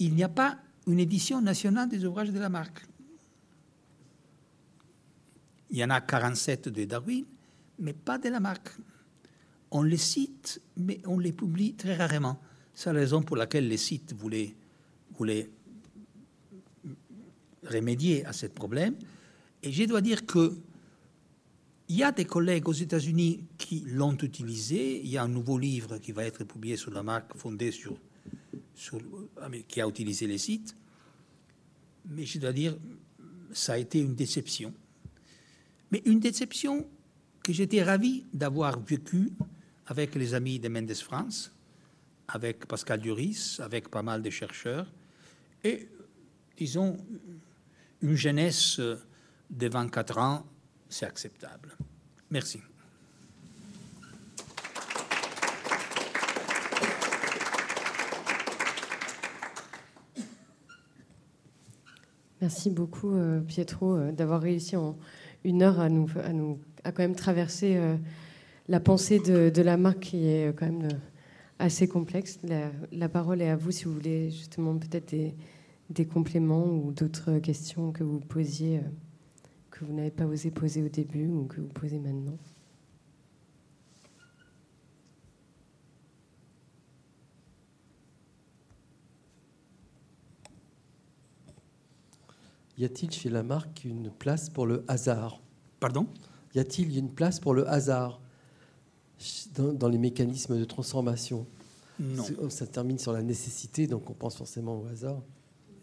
Il n'y a pas une édition nationale des ouvrages de la marque. Il y en a 47 de Darwin, mais pas de la marque on les cite, mais on les publie très rarement. C'est la raison pour laquelle les sites voulaient remédier à ce problème. Et je dois dire que il y a des collègues aux États-Unis qui l'ont utilisé. Il y a un nouveau livre qui va être publié sur la marque fondée sur, sur ah, qui a utilisé les sites. Mais je dois dire, ça a été une déception. Mais une déception que j'étais ravi d'avoir vécue avec les amis de Mendes France, avec Pascal Duris, avec pas mal de chercheurs, et, disons, une jeunesse de 24 ans, c'est acceptable. Merci. Merci beaucoup, euh, Pietro, euh, d'avoir réussi en une heure à nous, à quand même traverser euh, la pensée de, la marque qui est quand même euh, assez complexe. La, parole est à vous si vous voulez justement peut-être des, compléments ou d'autres questions que vous posiez, euh, que vous n'avez pas osé poser au début ou que vous posez maintenant? Y a-t-il chez Lamarck une place pour le hasard? Pardon? Y a-t-il une place pour le hasard? Dans, dans les mécanismes de transformation? Non. C'est- Ça termine sur la nécessité, donc on pense forcément au hasard.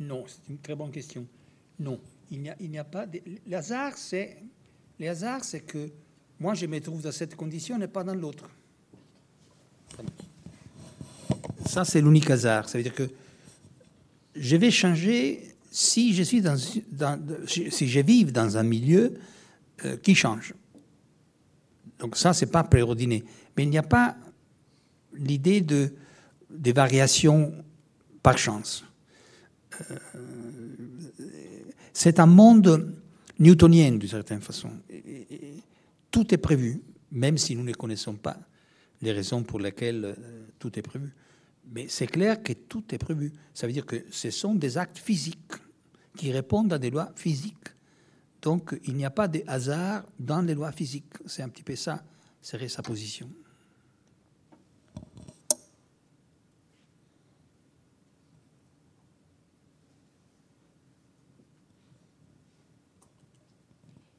Non, c'est une très bonne question. Non, il n'y a, pas. De... Le hasard, c'est c'est que moi, je me trouve dans cette condition et pas dans l'autre. Ça, c'est l'unique hasard. Ça veut dire que je vais changer si je suis dans, si je vis dans un milieu euh, qui change. Donc ça, c'est pas préordonné. Mais il n'y a pas l'idée de des variations par chance. C'est un monde newtonien d'une certaine façon. Tout est prévu, même si nous ne connaissons pas les raisons pour lesquelles euh, tout est prévu. Mais c'est clair que tout est prévu. Ça veut dire que ce sont des actes physiques qui répondent à des lois physiques. Donc il n'y a pas de hasard dans les lois physiques. C'est un petit peu ça, serait sa position.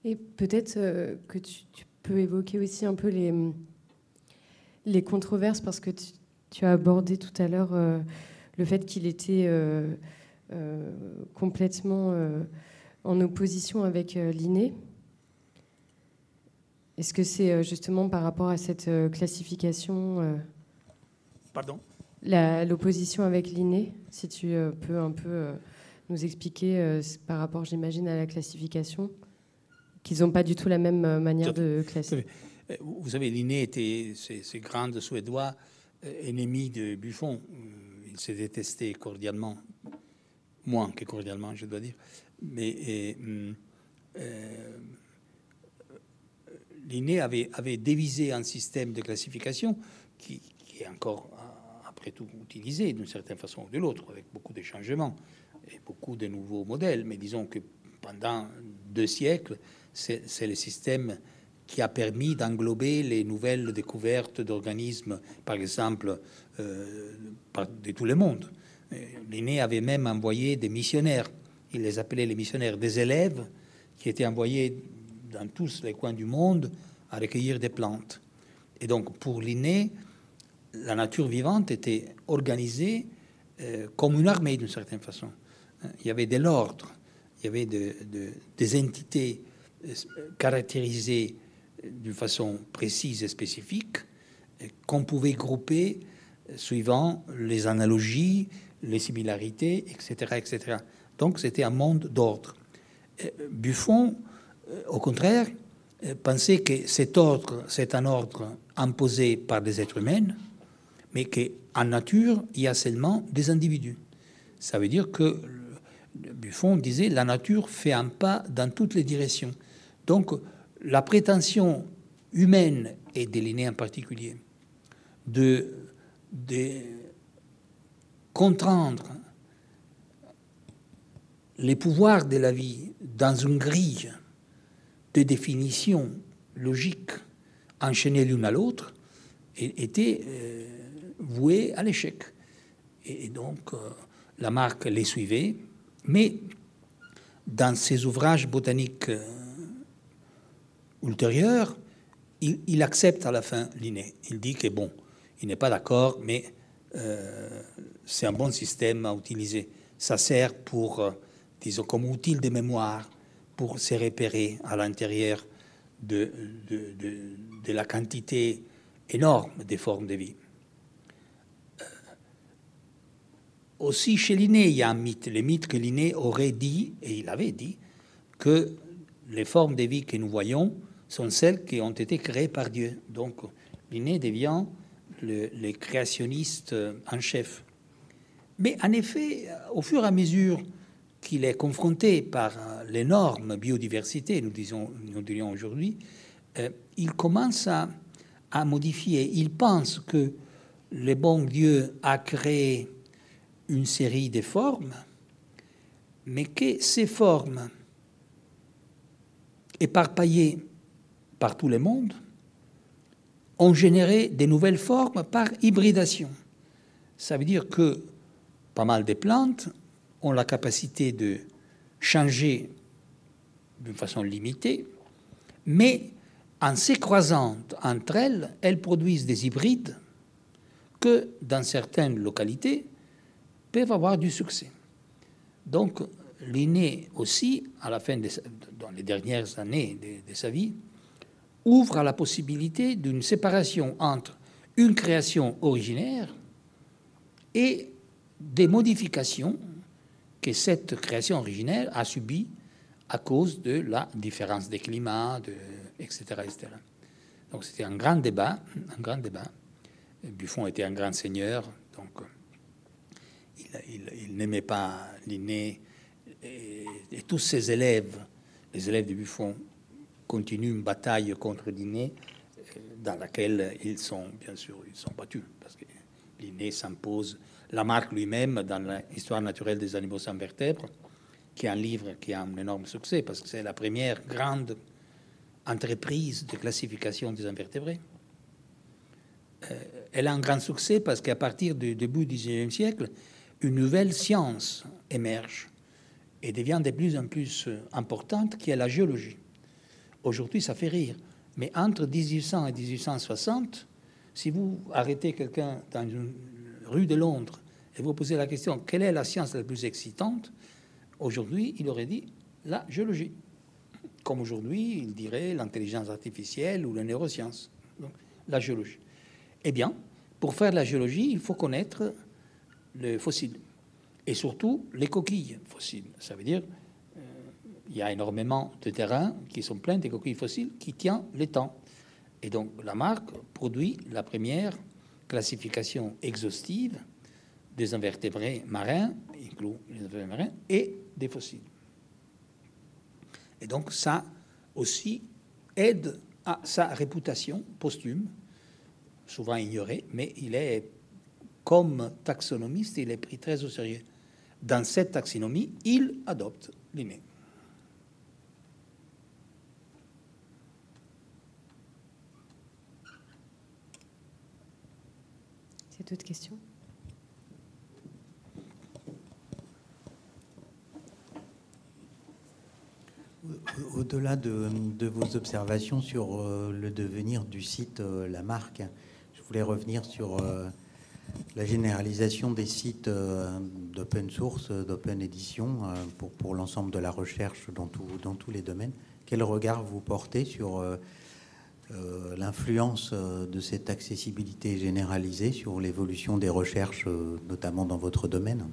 Et peut-être euh, que tu, tu peux évoquer aussi un peu les, les controverses, parce que tu, tu as abordé tout à l'heure euh, le fait qu'il était euh, complètement en opposition avec l'inné. Est-ce que c'est justement par rapport à cette classification, Pardon? l'opposition avec l'inné Si tu peux un peu nous expliquer par rapport, j'imagine, à la classification, qu'ils n'ont pas du tout la même euh, manière de classer. Euh, Vous savez, Linné était ces grands Suédois euh, ennemis de Buffon. Ils se détestaient cordialement, moins que cordialement, je dois dire. Mais et, hum, euh, Linné avait, avait dévisé un système de classification qui, qui est encore, après tout, utilisé d'une certaine façon ou de l'autre, avec beaucoup de changements et beaucoup de nouveaux modèles. Mais disons que pendant deux siècles, c'est le système qui a permis d'englober les nouvelles découvertes d'organismes, par exemple, euh, de tout le monde. Linné avait même envoyé des missionnaires, il les appelait les missionnaires, des élèves qui étaient envoyés dans tous les coins du monde à recueillir des plantes. Et donc, pour Linné, la nature vivante était organisée euh, comme une armée d'une certaine façon. Il y avait de l'ordre, il y avait de- de- des entités caractérisées d'une façon précise et spécifique qu'on pouvait grouper suivant les analogies, les similarités, etc. etc. Donc c'était un monde d'ordre. Buffon, euh, au contraire, pensait que cet ordre, c'est un ordre imposé par des êtres humains, mais qu'en nature, il y a seulement des individus. Ça veut dire que Buffon disait la nature fait un pas dans toutes les directions. Donc la prétention humaine et Linné en particulier de, de contraindre les pouvoirs de la vie dans une grille de définition logique enchaînée l'une à l'autre était euh, vouée à l'échec. Et, donc, euh, Lamarck les suivait, mais dans ses ouvrages botaniques ultérieurs, il, accepte à la fin Linné. Il dit que bon, il n'est pas d'accord, mais euh, c'est un bon système à utiliser. Ça sert pour, euh, disons, comme outil de mémoire, pour se repérer à l'intérieur de, de la quantité énorme des formes de vie. Euh, aussi, chez Linné, il y a un mythe, le mythe que Linné aurait dit, et il avait dit, que les formes de vie que nous voyons sont celles qui ont été créées par Dieu. Donc, Linné devient le, créationniste en chef. Mais en effet, au fur et à mesure qu'il est confronté par l'énorme biodiversité, nous, disons, nous dirions aujourd'hui, euh, il commence à, à modifier. Il pense que le bon Dieu a créé une série de formes, mais que ces formes éparpillés par tout le monde, ont généré des nouvelles formes par hybridation. Ça veut dire que pas mal de plantes ont la capacité de changer d'une façon limitée, mais en s'écroisant entre elles, elles produisent des hybrides que, dans certaines localités, peuvent avoir du succès. Donc, Linné aussi, à la fin dans les dernières années de, sa vie, ouvre à la possibilité d'une séparation entre une création originaire et des modifications que cette création originaire a subies à cause de la différence des climats, de, etc.. Donc c'était un grand débat, un grand débat. Buffon était un grand seigneur, donc il n'aimait pas Linné et, tous ses élèves, les élèves de Buffon, continuent une bataille contre Linné euh, dans laquelle ils sont, bien sûr, ils sont battus, parce que Linné s'impose. Lamarck lui-même, dans l'histoire naturelle des animaux sans vertèbres, qui est un livre qui a un énorme succès, parce que c'est la première grande entreprise de classification des invertébrés. Euh, elle a un grand succès parce qu'à partir du début du XIXe siècle, une nouvelle science émerge et devient de plus en plus euh, importante, qui est la géologie. Aujourd'hui, ça fait rire, mais entre 1800 et 1860, si vous arrêtez quelqu'un dans une rue de Londres et vous posez la question quelle est la science la plus excitante, aujourd'hui, il aurait dit la géologie. Comme aujourd'hui, il dirait l'intelligence artificielle ou la neuroscience. La géologie. Eh bien, pour faire la géologie, il faut connaître le fossile et surtout les coquilles fossiles. Ça veut dire il y a énormément de terrains qui sont pleins de coquilles fossiles qui tiennent le temps. Et donc la marque produit la première classification exhaustive des invertébrés marins, inclut les invertébrés marins, et des fossiles. Et donc ça aussi aide à sa réputation posthume, souvent ignorée, mais il est comme taxonomiste, il est pris très au sérieux dans cette taxonomie, il adopte l'inné. C'est toute question Au-delà de, vos observations sur euh, le devenir du site euh, La Marque, je voulais revenir sur euh, la généralisation des sites d'open source, d'open édition pour, l'ensemble de la recherche dans, dans tous les domaines. Quel regard vous portez sur euh, l'influence de cette accessibilité généralisée sur l'évolution des recherches, notamment dans votre domaine?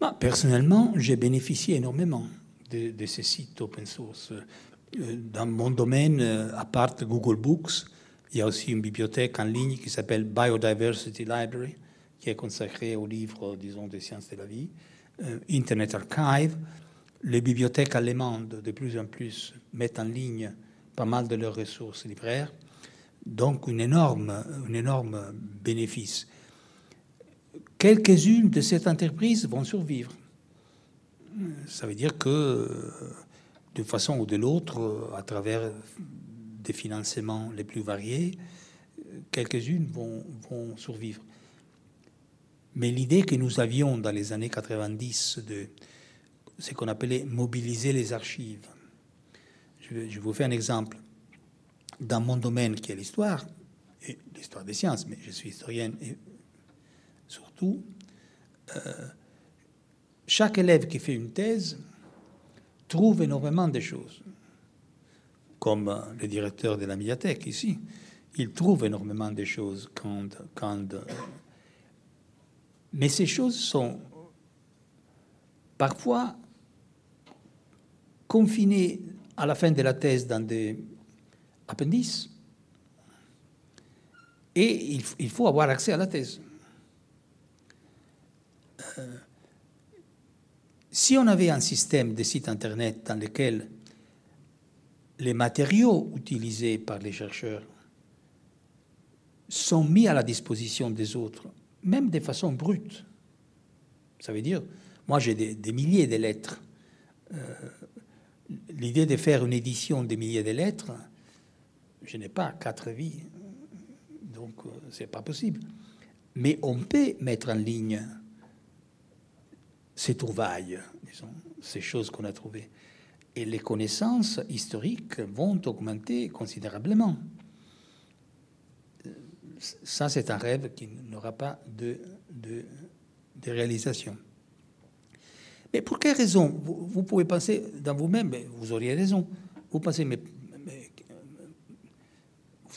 Bah, Personnellement, j'ai bénéficié énormément de, ces sites open source. Dans mon domaine, à part Google Books, il y a aussi une bibliothèque en ligne qui s'appelle Biodiversity Library, qui est consacrée aux livres, disons, des sciences de la vie. Euh, Internet Archive. Les bibliothèques allemandes, de plus en plus, mettent en ligne pas mal de leurs ressources libraires. Donc, une énorme, un énorme bénéfice. Quelques-unes de ces entreprises vont survivre. Ça veut dire que, de façon ou de l'autre, à travers des financements les plus variés, quelques-unes vont, vont, survivre. Mais l'idée que nous avions dans les années 90 de ce qu'on appelait mobiliser les archives, je, vous fais un exemple. Dans mon domaine qui est l'histoire, et l'histoire des sciences, mais je suis historienne et surtout, euh, chaque élève qui fait une thèse trouve énormément de choses comme le directeur de la médiathèque ici, il trouve énormément de choses quand, quand mais ces choses sont parfois confinées à la fin de la thèse dans des appendices. Et il, faut avoir accès à la thèse. Euh, si on avait un système de sites Internet dans lequel les matériaux utilisés par les chercheurs sont mis à la disposition des autres, même de façon brute. Ça veut dire, moi j'ai des, milliers de lettres. Euh, l'idée de faire une édition des milliers de lettres, je n'ai pas quatre vies, donc euh, c'est pas possible. Mais on peut mettre en ligne ces trouvailles, ces choses qu'on a trouvées. Et les connaissances historiques vont augmenter considérablement. Ça, c'est un rêve qui n'aura pas de réalisation. Mais pour quelle raison? Vous, pouvez penser dans vous-même, vous auriez raison. Vous pensez, mais,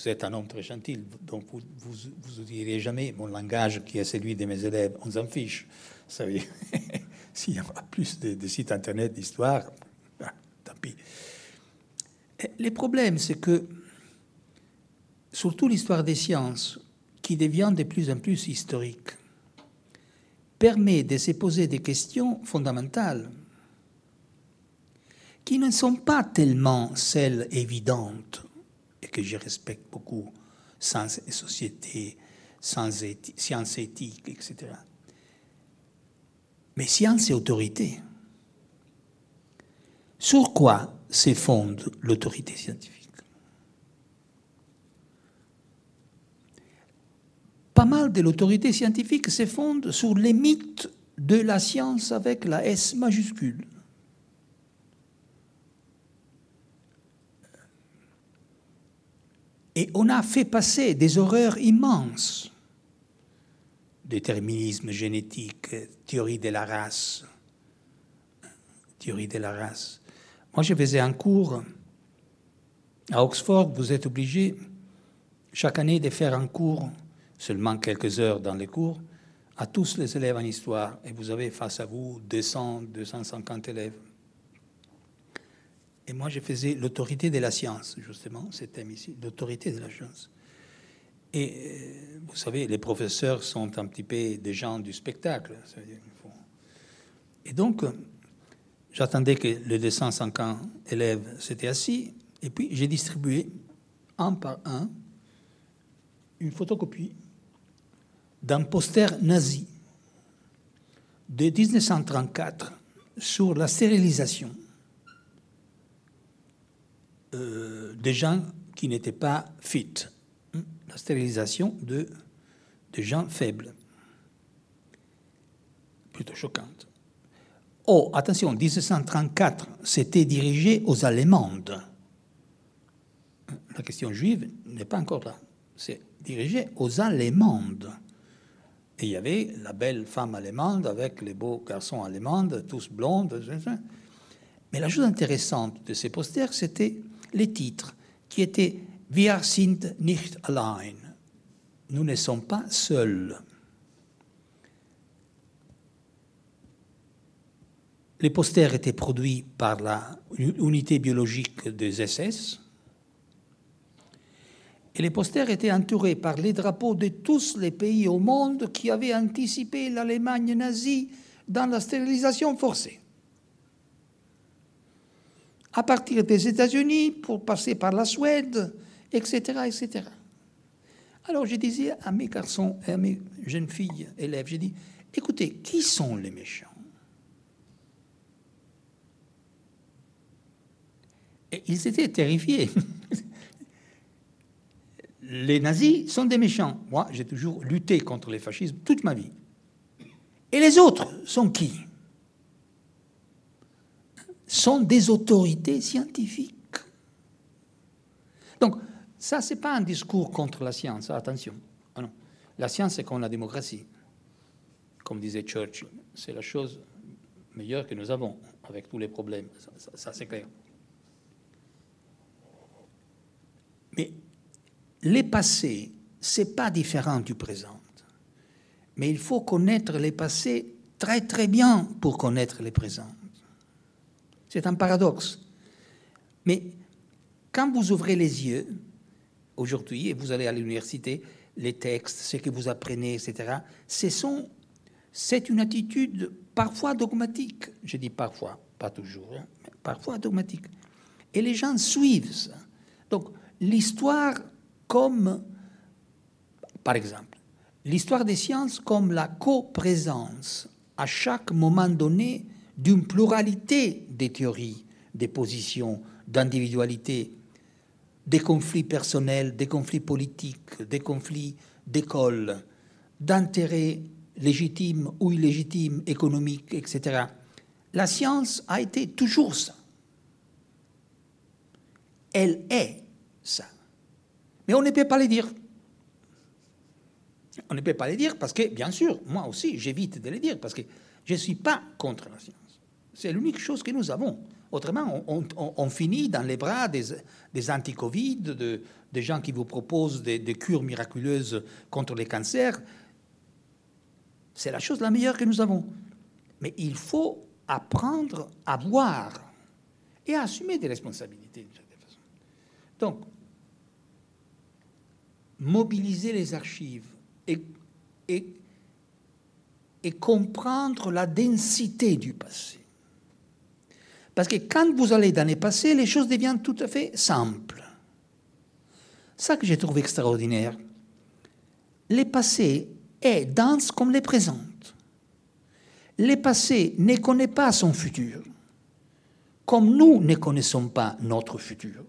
vous êtes un homme très gentil, donc vous vous, direz jamais mon langage qui est celui de mes élèves, on s'en fiche. Ça veut s'il y a plus de, sites internet d'histoire, ben, tant pis. Les problèmes, c'est que, surtout l'histoire des sciences, qui devient de plus en plus historique, permet de se poser des questions fondamentales qui ne sont pas tellement celles évidentes et que je respecte beaucoup, sciences et société, sciences éthiques, etc. Mais science et autorité. Sur quoi se fonde l'autorité scientifique? Pas mal de l'autorité scientifique se sur les mythes de la science avec la S majuscule. Et on a fait passer des horreurs immenses. Déterminisme génétique, théorie de la race. Théorie de la race. Moi, je faisais un cours à Oxford. Vous êtes obligé chaque année de faire un cours seulement quelques heures dans les cours, à tous les élèves en histoire, et vous avez face à vous 200, 250 élèves. Et moi, je faisais l'autorité de la science, justement, ce thème ici, l'autorité de la science. Et euh, vous savez, les professeurs sont un petit peu des gens du spectacle. Et donc, j'attendais que les 250 élèves s'étaient assis, et puis j'ai distribué un par un une photocopie d'un poster nazi de 1934 sur la stérilisation euh, des gens qui n'étaient pas fit, hein, la stérilisation de, gens faibles, plutôt choquante. Oh, attention, 1934, c'était dirigé aux Allemandes. La question juive n'est pas encore là. C'est dirigé aux Allemandes. Et il y avait la belle femme allemande avec les beaux garçons allemands, tous blondes. Mais la chose intéressante de ces posters, c'était les titres qui étaient Wir sind nicht allein. Nous ne sommes pas seuls. Les posters étaient produits par la unité biologique des SS, et les posters étaient entourés par les drapeaux de tous les pays au monde qui avaient anticipé l'Allemagne nazie dans la stérilisation forcée. À partir des États-Unis, pour passer par la Suède, etc., etc. Alors je disais à mes garçons et à mes jeunes filles élèves, j'ai dit, écoutez, qui sont les méchants? Et ils étaient terrifiés. les nazis sont des méchants. Moi, j'ai toujours lutté contre les fascismes toute ma vie. Et les autres sont qui? Sont des autorités scientifiques. Donc, ça, ce n'est pas un discours contre la science, attention. Ah la science, c'est comme la démocratie. Comme disait Churchill, c'est la chose meilleure que nous avons avec tous les problèmes. ça c'est clair. Mais les passés, c'est pas différent du présent. Mais il faut connaître les passés très très bien pour connaître les présents. C'est un paradoxe. Mais quand vous ouvrez les yeux, aujourd'hui, et vous allez à l'université, les textes, ce que vous apprenez, etc., c'est une attitude parfois dogmatique. Je dis parfois, pas toujours, hein, mais parfois dogmatique. Et les gens suivent ça. Donc, l'histoire comme, par exemple, l'histoire des sciences comme la coprésence à chaque moment donné d'une pluralité des théories, des positions, d'individualité, des conflits personnels, des conflits politiques, des conflits d'école, d'intérêts légitimes ou illégitimes, économiques, etc. La science a été toujours ça. Elle est ça. Mais on ne peut pas le dire. On ne peut pas le dire parce que, bien sûr, moi aussi, j'évite de le dire parce que je ne suis pas contre la science. C'est l'unique chose que nous avons. Autrement, on, finit dans les bras des, anti-Covid, de, des gens qui vous proposent des, des cures miraculeuses contre les cancers. C'est la chose la meilleure que nous avons. Mais il faut apprendre à voir et à assumer des responsabilités. Donc, mobiliser les archives et, et, comprendre la densité du passé. Parce que quand vous allez dans le passé, les choses deviennent tout à fait simples. Ça que j'ai trouvé extraordinaire. Le passé est dense comme le présent. Le passé ne connaît pas son futur, comme nous ne connaissons pas notre futur.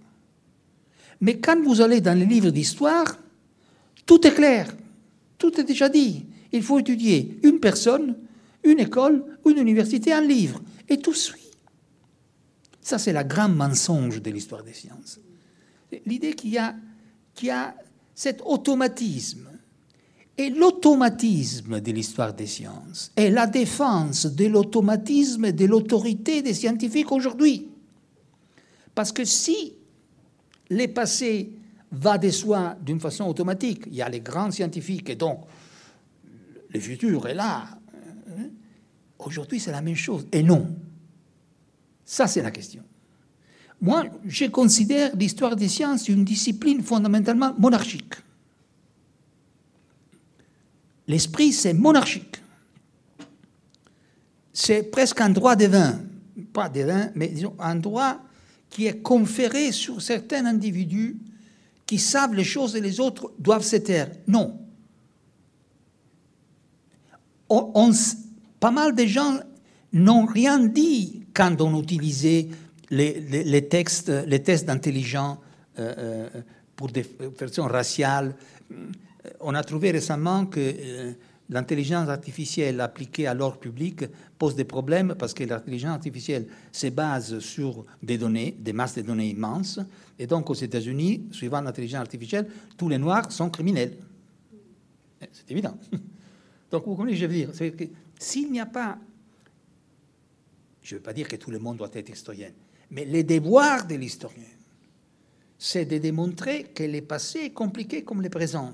Mais quand vous allez dans les livres d'histoire, tout est clair, tout est déjà dit. Il faut étudier une personne, une école, une université, un livre, et tout suit. Ça, c'est la grande mensonge de l'histoire des sciences. L'idée qu'il y, y a cet automatisme. Et l'automatisme de l'histoire des sciences est la défense de l'automatisme et de l'autorité des scientifiques aujourd'hui. Parce que si les passés va de soi d'une façon automatique, il y a les grands scientifiques et donc le futur est là. Aujourd'hui, c'est la même chose. Et non. Ça, c'est la question. Moi, je considère l'histoire des sciences une discipline fondamentalement monarchique. L'esprit, c'est monarchique. C'est presque un droit divin. Pas divin, mais disons un droit qui est conféré sur certains individus qui savent les choses et les autres doivent se taire. Non. pas mal de gens n'ont rien dit quand on utilisait les, textes, les tests d'intelligence euh, euh, pour des versions raciales. On a trouvé récemment que euh, l'intelligence artificielle appliquée à l'ordre public pose des problèmes parce que l'intelligence artificielle se base sur des données, des masses de données immenses. Et donc aux États-Unis, suivant l'intelligence artificielle, tous les Noirs sont criminels. C'est évident. Donc vous comprenez, je veux dire, s'il n'y a pas je ne veux pas dire que tout le monde doit être historien, mais le devoir de l'historien, c'est de démontrer que le passé est compliqué comme le présent.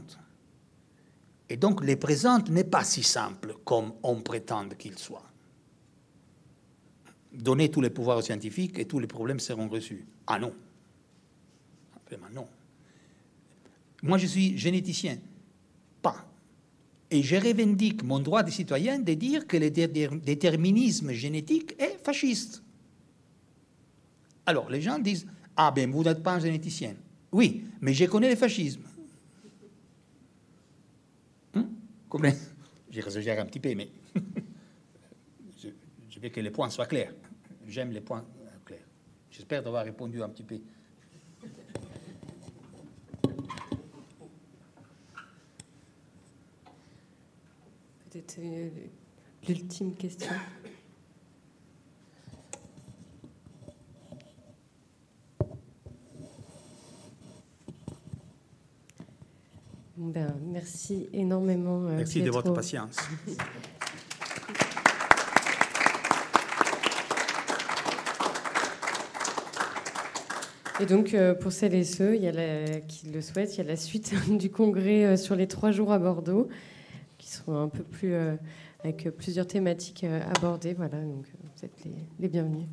Et donc le présent n'est pas si simple comme on prétend qu'il soit. Donner tous les pouvoirs aux scientifiques et tous les problèmes seront reçus. Ah non. Vraiment non. Moi, je suis généticien. Pas. Et je revendique mon droit de citoyen de dire que le déterminisme génétique est fasciste. Alors, les gens disent Ah ben, vous n'êtes pas un généticien. Oui, mais je connais le fascisme. Hum? J'exagère un petit peu, mais je, je, veux que les points soient clairs. J'aime les points clairs. J'espère d'avoir répondu un petit peu C'était l'ultime question. Ben, merci énormément. Euh, merci de votre patience. Et donc, euh, pour celles et ceux il y a qui le souhaitent, il y a la suite du congrès euh, sur les trois jours à Bordeaux seront un peu plus avec plusieurs thématiques abordées. Voilà, donc vous êtes les bienvenus.